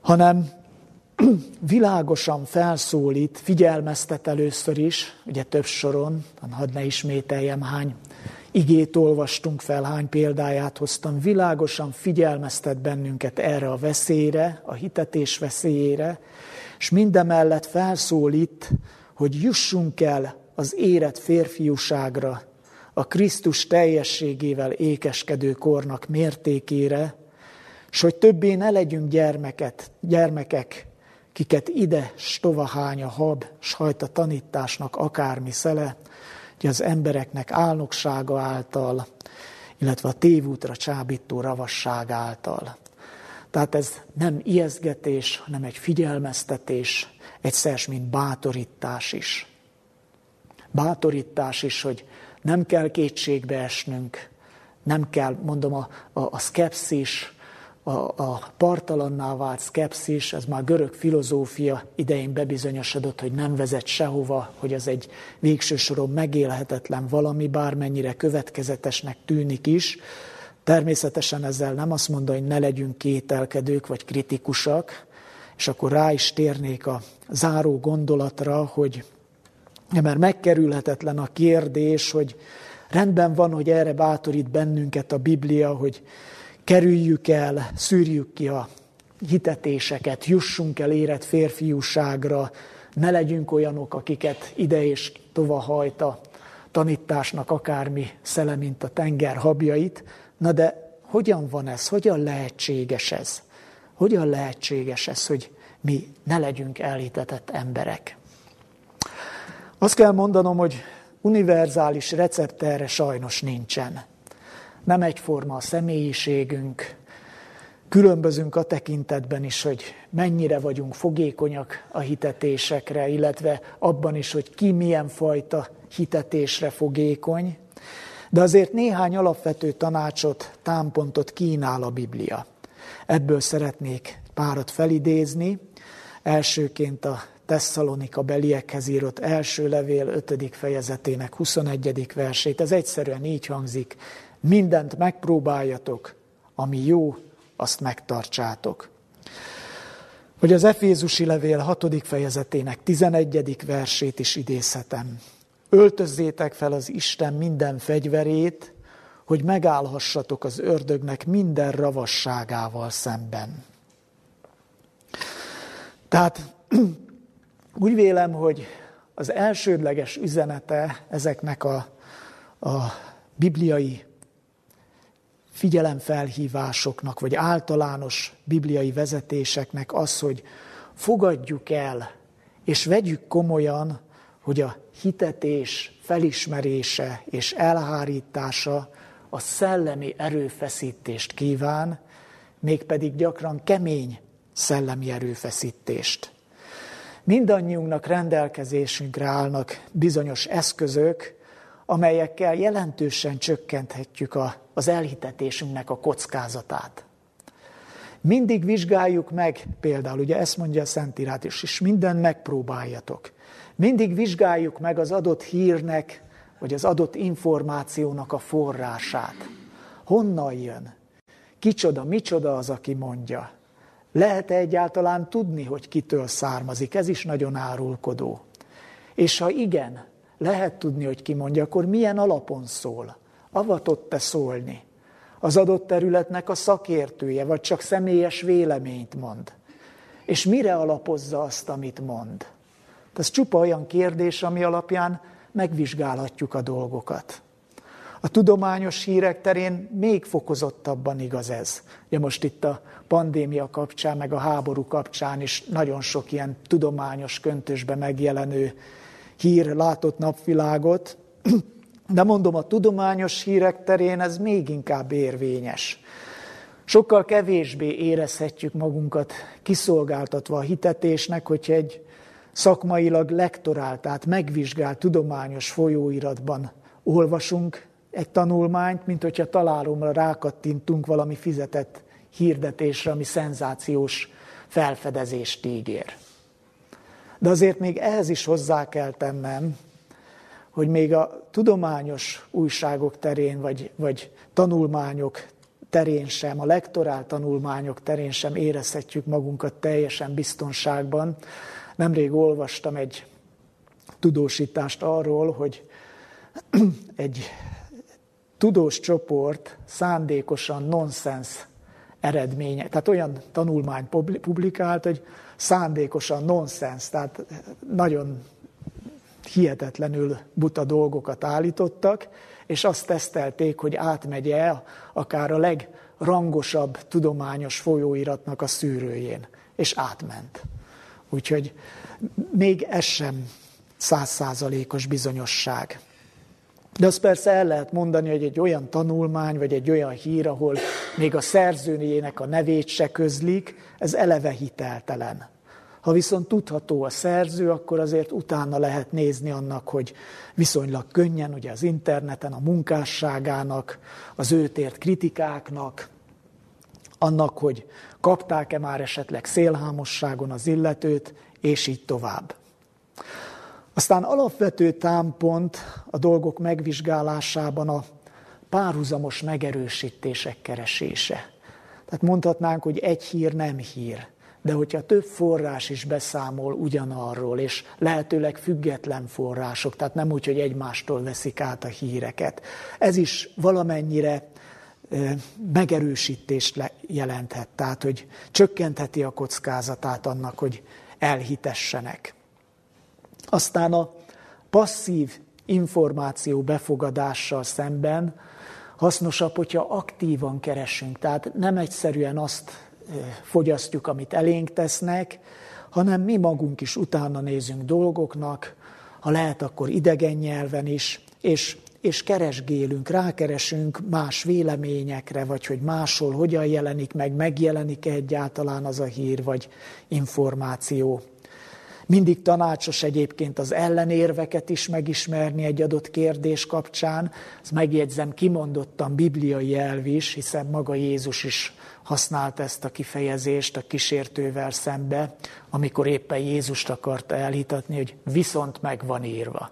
hanem világosan felszólít, figyelmeztet először is, ugye több soron, hadd ne ismételjem hány igét olvastunk fel, hány példáját hoztam, világosan figyelmeztet bennünket erre a veszélyre, a hitetés veszélyére, és mindemellett felszólít, hogy jussunk el az érett férfiúságra, a Krisztus teljességével ékeskedő kornak mértékére, és hogy többé ne legyünk gyermeket, gyermekek, kiket ide stovahány a hab, s hajt a tanításnak akármi szele, hogy az embereknek álnoksága által, illetve a tévútra csábító ravasság által. Tehát ez nem ijeszgetés, hanem egy figyelmeztetés, egyszer, mint bátorítás is. Bátorítás is, hogy nem kell kétségbe esnünk, nem kell, mondom, a, a, a szkepszis, a, a partalanná vált szkepszis, ez már görög filozófia idején bebizonyosodott, hogy nem vezet sehova, hogy az egy végső soron megélhetetlen valami, bármennyire következetesnek tűnik is. Természetesen ezzel nem azt mondom, hogy ne legyünk kételkedők vagy kritikusak, és akkor rá is térnék a záró gondolatra, hogy mert megkerülhetetlen a kérdés, hogy rendben van, hogy erre bátorít bennünket a Biblia, hogy kerüljük el, szűrjük ki a hitetéseket, jussunk el érett férfiúságra, ne legyünk olyanok, akiket ide és tova hajt a tanításnak akármi szele, mint a tenger habjait. Na de hogyan van ez? Hogyan lehetséges ez? Hogyan lehetséges ez, hogy mi ne legyünk elhitetett emberek? Azt kell mondanom, hogy univerzális recept erre sajnos nincsen. Nem egyforma a személyiségünk, különbözünk a tekintetben is, hogy mennyire vagyunk fogékonyak a hitetésekre, illetve abban is, hogy ki milyen fajta hitetésre fogékony, de azért néhány alapvető tanácsot, támpontot kínál a Biblia. Ebből szeretnék párat felidézni. Elsőként a Tesszalonika beliekhez írott első levél 5. fejezetének 21. versét. Ez egyszerűen így hangzik, mindent megpróbáljatok, ami jó, azt megtartsátok. Vagy az Efézusi levél 6. fejezetének 11. versét is idézhetem. Öltözzétek fel az Isten minden fegyverét, hogy megállhassatok az ördögnek minden ravasságával szemben. Tehát úgy vélem, hogy az elsődleges üzenete ezeknek a, a bibliai figyelemfelhívásoknak, vagy általános bibliai vezetéseknek az, hogy fogadjuk el, és vegyük komolyan, hogy a hitetés felismerése és elhárítása a szellemi erőfeszítést kíván, mégpedig gyakran kemény szellemi erőfeszítést. Mindannyiunknak rendelkezésünkre állnak bizonyos eszközök, amelyekkel jelentősen csökkenthetjük a, az elhitetésünknek a kockázatát. Mindig vizsgáljuk meg, például ugye ezt mondja a Szentírát is, és minden megpróbáljatok. Mindig vizsgáljuk meg az adott hírnek, vagy az adott információnak a forrását. Honnan jön? Kicsoda, micsoda az, aki mondja? Lehet-e egyáltalán tudni, hogy kitől származik? Ez is nagyon árulkodó. És ha igen, lehet tudni, hogy ki mondja, akkor milyen alapon szól? Avatott-e szólni? Az adott területnek a szakértője, vagy csak személyes véleményt mond? És mire alapozza azt, amit mond? Ez csupa olyan kérdés, ami alapján megvizsgálhatjuk a dolgokat. A tudományos hírek terén még fokozottabban igaz ez. Ugye most itt a pandémia kapcsán, meg a háború kapcsán is nagyon sok ilyen tudományos köntösbe megjelenő hír látott napvilágot, de mondom, a tudományos hírek terén ez még inkább érvényes. Sokkal kevésbé érezhetjük magunkat kiszolgáltatva a hitetésnek, hogyha egy szakmailag lektorált, tehát megvizsgált tudományos folyóiratban olvasunk egy tanulmányt, mint hogyha találomra rákattintunk valami fizetett hirdetésre, ami szenzációs felfedezést ígér. De azért még ehhez is hozzá kell tennem, hogy még a tudományos újságok terén, vagy, vagy tanulmányok terén sem, a lektorál tanulmányok terén sem érezhetjük magunkat teljesen biztonságban. Nemrég olvastam egy tudósítást arról, hogy egy tudós csoport szándékosan nonsens eredménye, tehát olyan tanulmány publikált, hogy szándékosan nonsens, tehát nagyon hihetetlenül buta dolgokat állítottak, és azt tesztelték, hogy átmegy-e akár a legrangosabb tudományos folyóiratnak a szűrőjén. És átment. Úgyhogy még ez sem százszázalékos bizonyosság. De azt persze el lehet mondani, hogy egy olyan tanulmány, vagy egy olyan hír, ahol még a szerzőjének a nevét se közlik, ez eleve hiteltelen. Ha viszont tudható a szerző, akkor azért utána lehet nézni annak, hogy viszonylag könnyen, ugye az interneten, a munkásságának, az őt ért kritikáknak, annak, hogy kapták-e már esetleg szélhámosságon az illetőt, és így tovább. Aztán alapvető támpont a dolgok megvizsgálásában a párhuzamos megerősítések keresése. Tehát mondhatnánk, hogy egy hír nem hír, de hogyha több forrás is beszámol ugyanarról, és lehetőleg független források, tehát nem úgy, hogy egymástól veszik át a híreket, ez is valamennyire megerősítést jelenthet, tehát hogy csökkentheti a kockázatát annak, hogy elhitessenek. Aztán a passzív információ befogadással szemben hasznosabb, hogyha aktívan keresünk. Tehát nem egyszerűen azt fogyasztjuk, amit elénk tesznek, hanem mi magunk is utána nézünk dolgoknak, ha lehet, akkor idegen nyelven is, és, és keresgélünk, rákeresünk más véleményekre, vagy hogy máshol hogyan jelenik meg, megjelenik-e egyáltalán az a hír, vagy információ. Mindig tanácsos egyébként az ellenérveket is megismerni egy adott kérdés kapcsán. Ezt megjegyzem, kimondottan bibliai elv is, hiszen maga Jézus is használta ezt a kifejezést a kísértővel szembe, amikor éppen Jézust akarta elhitatni, hogy viszont meg van írva.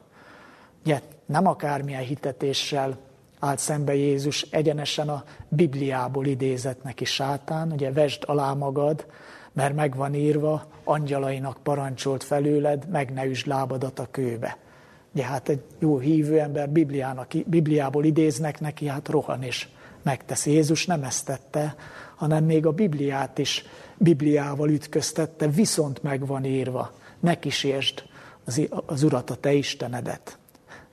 Ugye nem akármilyen hitetéssel állt szembe Jézus, egyenesen a Bibliából idézett neki sátán, ugye vesd alá magad, mert meg van írva, angyalainak parancsolt felőled, meg ne üsd lábadat a kőbe. Ugye hát egy jó hívő ember Bibliának, Bibliából idéznek neki, hát rohan és megteszi. Jézus nem ezt tette, hanem még a Bibliát is Bibliával ütköztette, viszont meg van írva, ne kísértsd az, az Urat, a te Istenedet.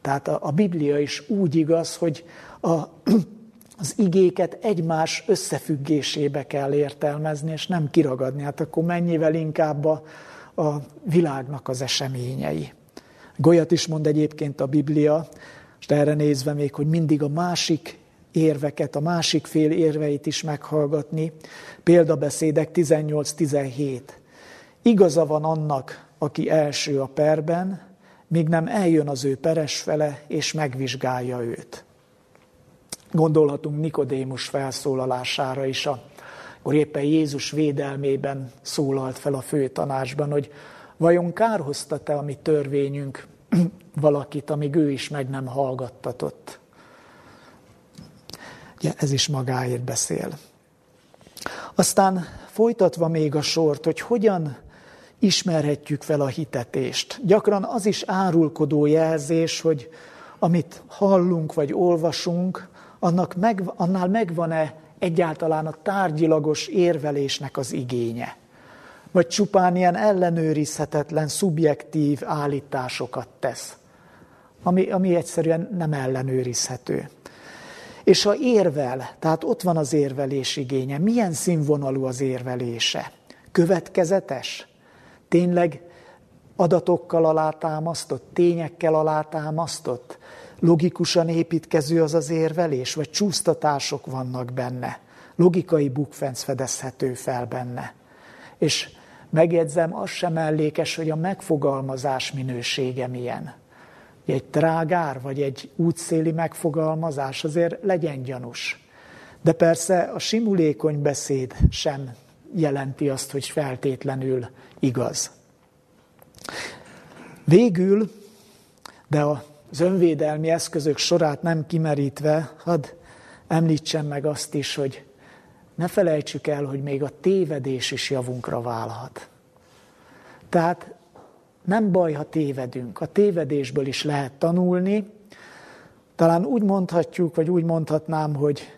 Tehát a, a Biblia is úgy igaz, hogy a, az igéket egymás összefüggésébe kell értelmezni, és nem kiragadni. Hát akkor mennyivel inkább a, a világnak az eseményei. Golyat is mond egyébként a Biblia, és erre nézve még, hogy mindig a másik érveket, a másik fél érveit is meghallgatni. Példabeszédek 18-17. Igaza van annak, aki első a perben, míg nem eljön az ő peres fele, és megvizsgálja őt. Gondolhatunk Nikodémus felszólalására is, akkor éppen Jézus védelmében szólalt fel a főtanácsban, hogy vajon kárhoztat-e a mi törvényünk valakit, amíg ő is meg nem hallgattatott. Ugye ez is magáért beszél. Aztán folytatva még a sort, hogy hogyan ismerhetjük fel a hitetést. Gyakran az is árulkodó jelzés, hogy amit hallunk vagy olvasunk, annak meg, annál megvan-e egyáltalán a tárgyilagos érvelésnek az igénye. Vagy csupán ilyen ellenőrizhetetlen, szubjektív állításokat tesz, ami, ami egyszerűen nem ellenőrizhető. És ha érvel, tehát ott van az érvelés igénye, milyen színvonalú az érvelése? Következetes? Tényleg adatokkal alátámasztott, tényekkel alátámasztott? Logikusan építkező az az érvelés, vagy csúsztatások vannak benne? logikai bukfenc fedezhető fel benne. És megjegyzem, az sem mellékes, hogy a megfogalmazás minősége milyen. Egy trágár, vagy egy útszéli megfogalmazás azért legyen gyanús. De persze a simulékony beszéd sem jelenti azt, hogy feltétlenül igaz. Végül, de az önvédelmi eszközök sorát nem kimerítve, hadd említsem meg azt is, hogy ne felejtsük el, hogy még a tévedés is javunkra válhat. Tehát nem baj, ha tévedünk. A tévedésből is lehet tanulni. Talán úgy mondhatjuk, vagy úgy mondhatnám, hogy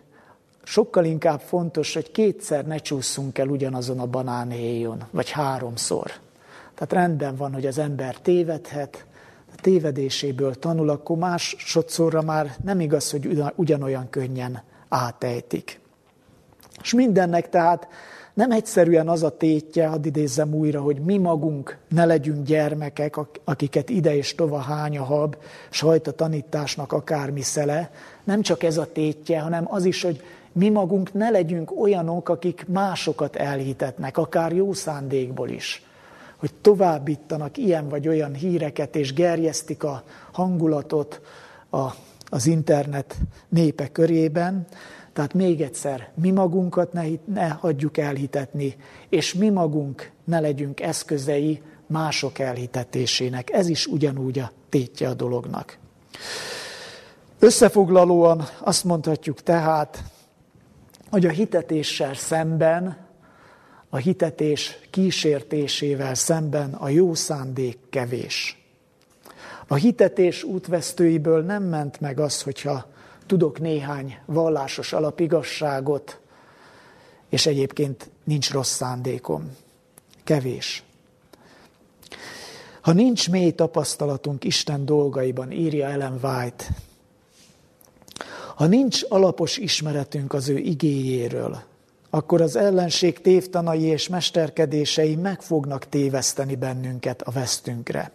sokkal inkább fontos, hogy kétszer ne csúszunk el ugyanazon a banánhéjon, vagy háromszor. Tehát rendben van, hogy az ember tévedhet, tévedéséből tanul, akkor másodszorra már nem igaz, hogy ugyanolyan könnyen átejtik. És mindennek tehát nem egyszerűen az a tétje, hadd idézzem újra, hogy mi magunk ne legyünk gyermekek, akiket ide és tova hány a hab, sajta tanításnak akármi szele. Nem csak ez a tétje, hanem az is, hogy mi magunk ne legyünk olyanok, akik másokat elhitetnek, akár jó szándékból is. Hogy továbbítanak ilyen vagy olyan híreket, és gerjesztik a hangulatot a, az internet népe körében, tehát még egyszer, mi magunkat ne, ne hagyjuk elhitetni, és mi magunk ne legyünk eszközei mások elhitetésének. Ez is ugyanúgy a tétje a dolognak. Összefoglalóan azt mondhatjuk tehát, hogy a hitetéssel szemben, a hitetés kísértésével szemben a jó szándék kevés. A hitetés útvesztőiből nem ment meg az, hogyha tudok néhány vallásos alapigasságot, és egyébként nincs rossz szándékom. Kevés. Ha nincs mély tapasztalatunk Isten dolgaiban, írja Ellen White, ha nincs alapos ismeretünk az ő igéjéről, akkor az ellenség tévtanai és mesterkedései meg fognak téveszteni bennünket a vesztünkre.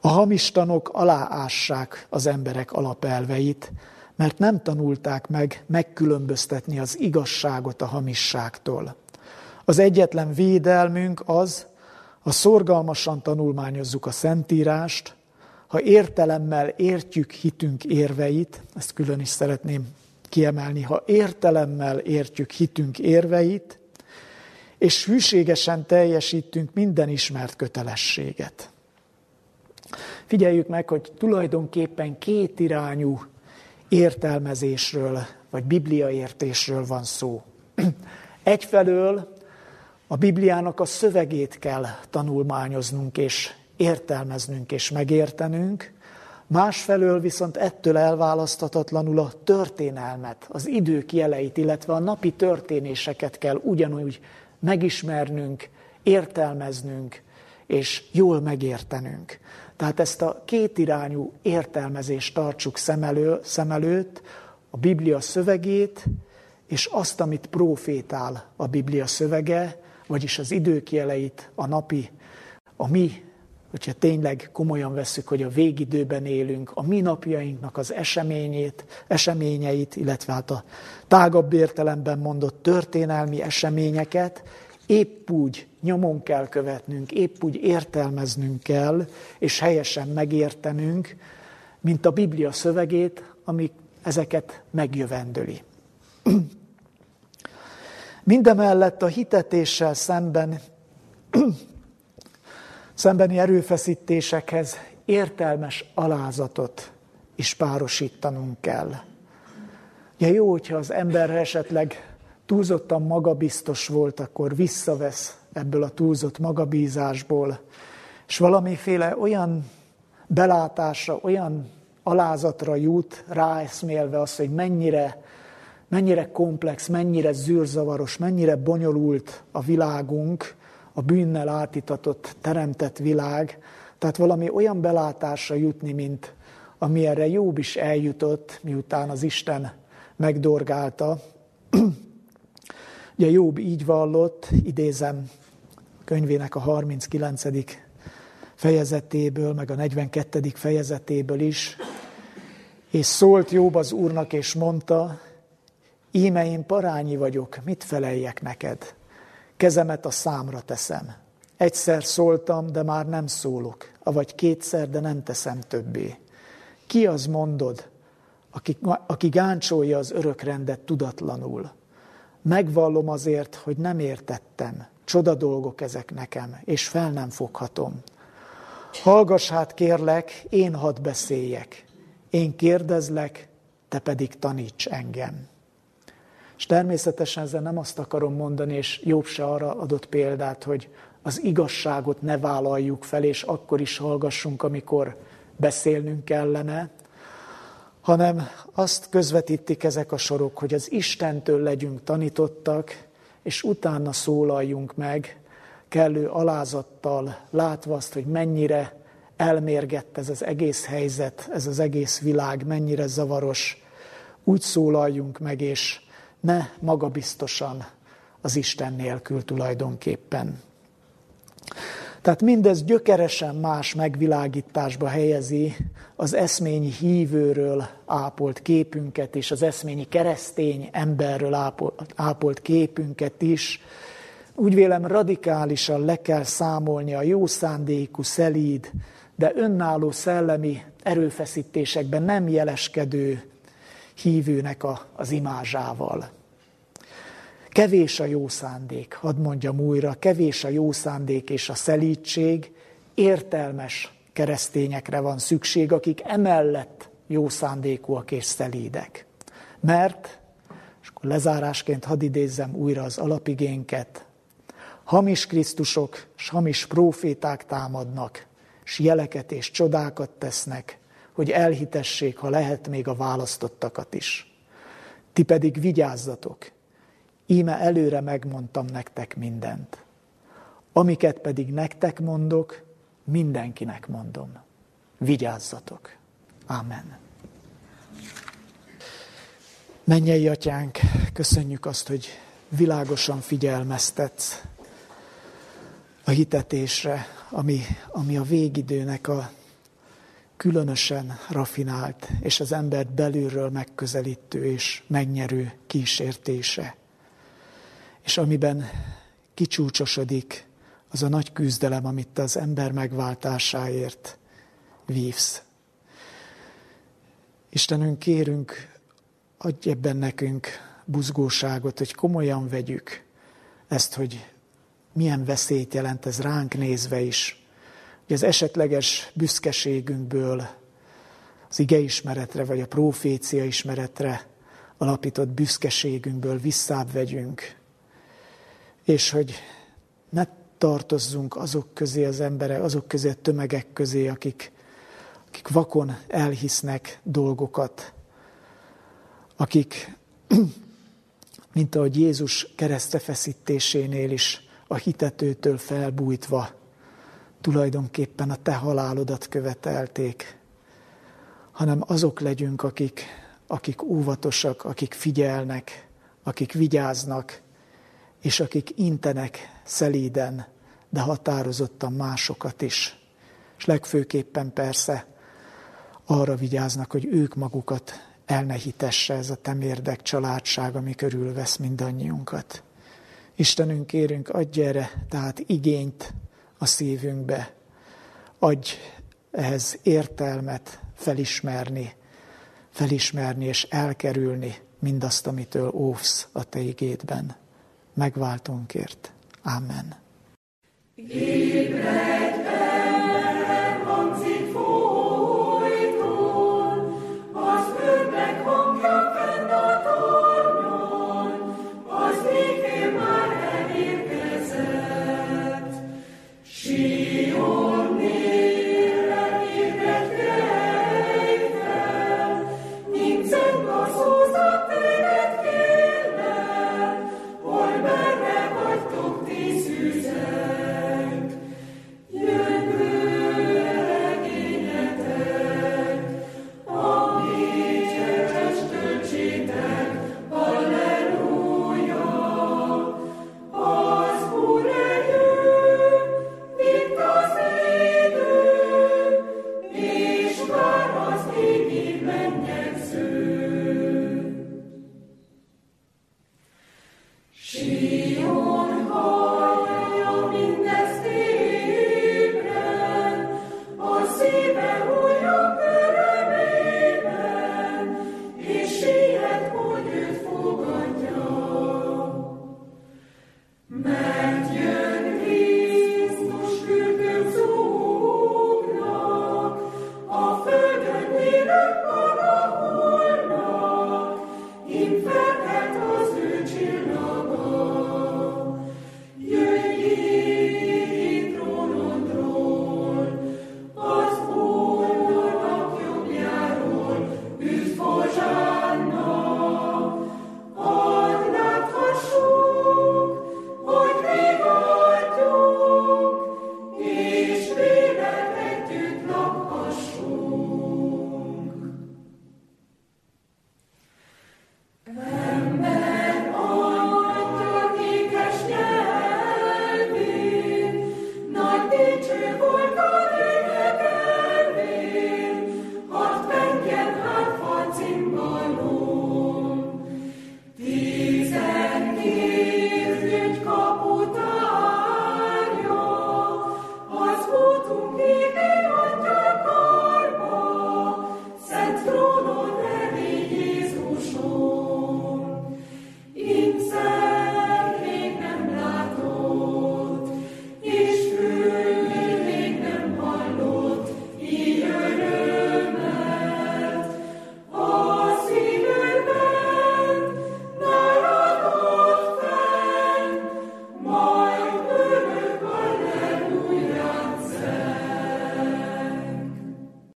A hamistanok aláássák az emberek alapelveit, mert nem tanulták meg megkülönböztetni az igazságot a hamisságtól. Az egyetlen védelmünk az, ha szorgalmasan tanulmányozzuk a Szentírást, ha értelemmel értjük hitünk érveit, ezt külön is szeretném kiemelni, ha értelemmel értjük hitünk érveit, és hűségesen teljesítünk minden ismert kötelességet. Figyeljük meg, hogy tulajdonképpen két irányú értelmezésről, vagy bibliaértésről van szó. Egyfelől a Bibliának a szövegét kell tanulmányoznunk és értelmeznünk és megértenünk, másfelől viszont ettől elválaszthatatlanul a történelmet, az idők jeleit, illetve a napi történéseket kell ugyanúgy megismernünk, értelmeznünk és jól megértenünk. Tehát ezt a kétirányú értelmezést tartsuk szem, elő, szem előtt, a Biblia szövegét, és azt, amit profétál a Biblia szövege, vagyis az idők jeleit, a napi, a mi, hogyha tényleg komolyan veszük, hogy a végidőben élünk, a mi napjainknak az eseményét, eseményeit, illetve hát a tágabb értelemben mondott történelmi eseményeket, épp úgy nyomon kell követnünk, épp úgy értelmeznünk kell, és helyesen megértenünk, mint a Biblia szövegét, ami ezeket megjövendöli. Mindemellett a hitetéssel szemben, szembeni erőfeszítésekhez értelmes alázatot is párosítanunk kell. Ugye jó, hogyha az ember esetleg túlzottan magabiztos volt, akkor visszavesz ebből a túlzott magabízásból, és valamiféle olyan belátásra, olyan alázatra jut, ráeszmélve azt, hogy mennyire, mennyire komplex, mennyire zűrzavaros, mennyire bonyolult a világunk, a bűnnel átitatott, teremtett világ, tehát valami olyan belátásra jutni, mint amilyenre Jobb is eljutott, miután az Isten megdorgálta, Ugye Jobb így vallott, idézem könyvének a 39. fejezetéből, meg a 42. fejezetéből is, és szólt Jobb az Úrnak, és mondta, Íme én parányi vagyok, mit feleljek neked? Kezemet a számra teszem. Egyszer szóltam, de már nem szólok, avagy kétszer, de nem teszem többé. Ki az mondod, aki, aki gáncsolja az örökrendet tudatlanul? Megvallom azért, hogy nem értettem. Csoda dolgok ezek nekem, és fel nem foghatom. Hallgass hát, kérlek, én hadd beszéljek. Én kérdezlek, te pedig taníts engem. És természetesen ezzel nem azt akarom mondani, és Jobb se arra adott példát, hogy az igazságot ne vállaljuk fel, és akkor is hallgassunk, amikor beszélnünk kellene, hanem azt közvetítik ezek a sorok, hogy az Istentől legyünk tanítottak, és utána szólaljunk meg, kellő alázattal, látva azt, hogy mennyire elmérgett ez az egész helyzet, ez az egész világ, mennyire zavaros, úgy szólaljunk meg, és ne magabiztosan az Isten nélkül tulajdonképpen. Tehát mindez gyökeresen más megvilágításba helyezi az eszményi hívőről ápolt képünket és az eszményi keresztény emberről ápolt képünket is. Úgy vélem radikálisan le kell számolni a jó szándékú, szelíd, de önálló szellemi erőfeszítésekben nem jeleskedő hívőnek a, az imázsával. Kevés a jó szándék, hadd mondjam újra, kevés a jó szándék és a szelítség, értelmes keresztényekre van szükség, akik emellett jó szándékúak és szelídek. Mert, és akkor lezárásként hadd idézzem újra az alapigénket, hamis Krisztusok és hamis proféták támadnak, s jeleket és csodákat tesznek, hogy elhitessék, ha lehet még a választottakat is. Ti pedig vigyázzatok, íme előre megmondtam nektek mindent. Amiket pedig nektek mondok, mindenkinek mondom. Vigyázzatok. Amen. Mennyei atyánk, köszönjük azt, hogy világosan figyelmeztetsz a hitetésre, ami, ami a végidőnek a különösen rafinált, és az embert belülről megközelítő és megnyerő kísértése. És amiben kicsúcsosodik az a nagy küzdelem, amit az ember megváltásáért vívsz. Istenünk, kérünk, adj ebben nekünk buzgóságot, hogy komolyan vegyük ezt, hogy milyen veszélyt jelent ez ránk nézve is, hogy az esetleges büszkeségünkből, az igeismeretre vagy a profécia ismeretre alapított büszkeségünkből visszább vegyünk, és hogy ne tartozzunk azok közé az emberek, azok közé a tömegek közé, akik, akik vakon elhisznek dolgokat, akik, mint ahogy Jézus keresztefeszítésénél is a hitetőtől felbújtva tulajdonképpen a te halálodat követelték, hanem azok legyünk, akik, akik óvatosak, akik figyelnek, akik vigyáznak, és akik intenek szelíden, de határozottan másokat is. És legfőképpen persze arra vigyáznak, hogy ők magukat elnehítesse ez a temérdek családság, ami körülvesz mindannyiunkat. Istenünk, kérünk, adj erre tehát igényt a szívünkbe, adj ehhez értelmet felismerni, felismerni és elkerülni mindazt, amitől óvsz a te igédben. Megváltónkért. Amen. Ébredj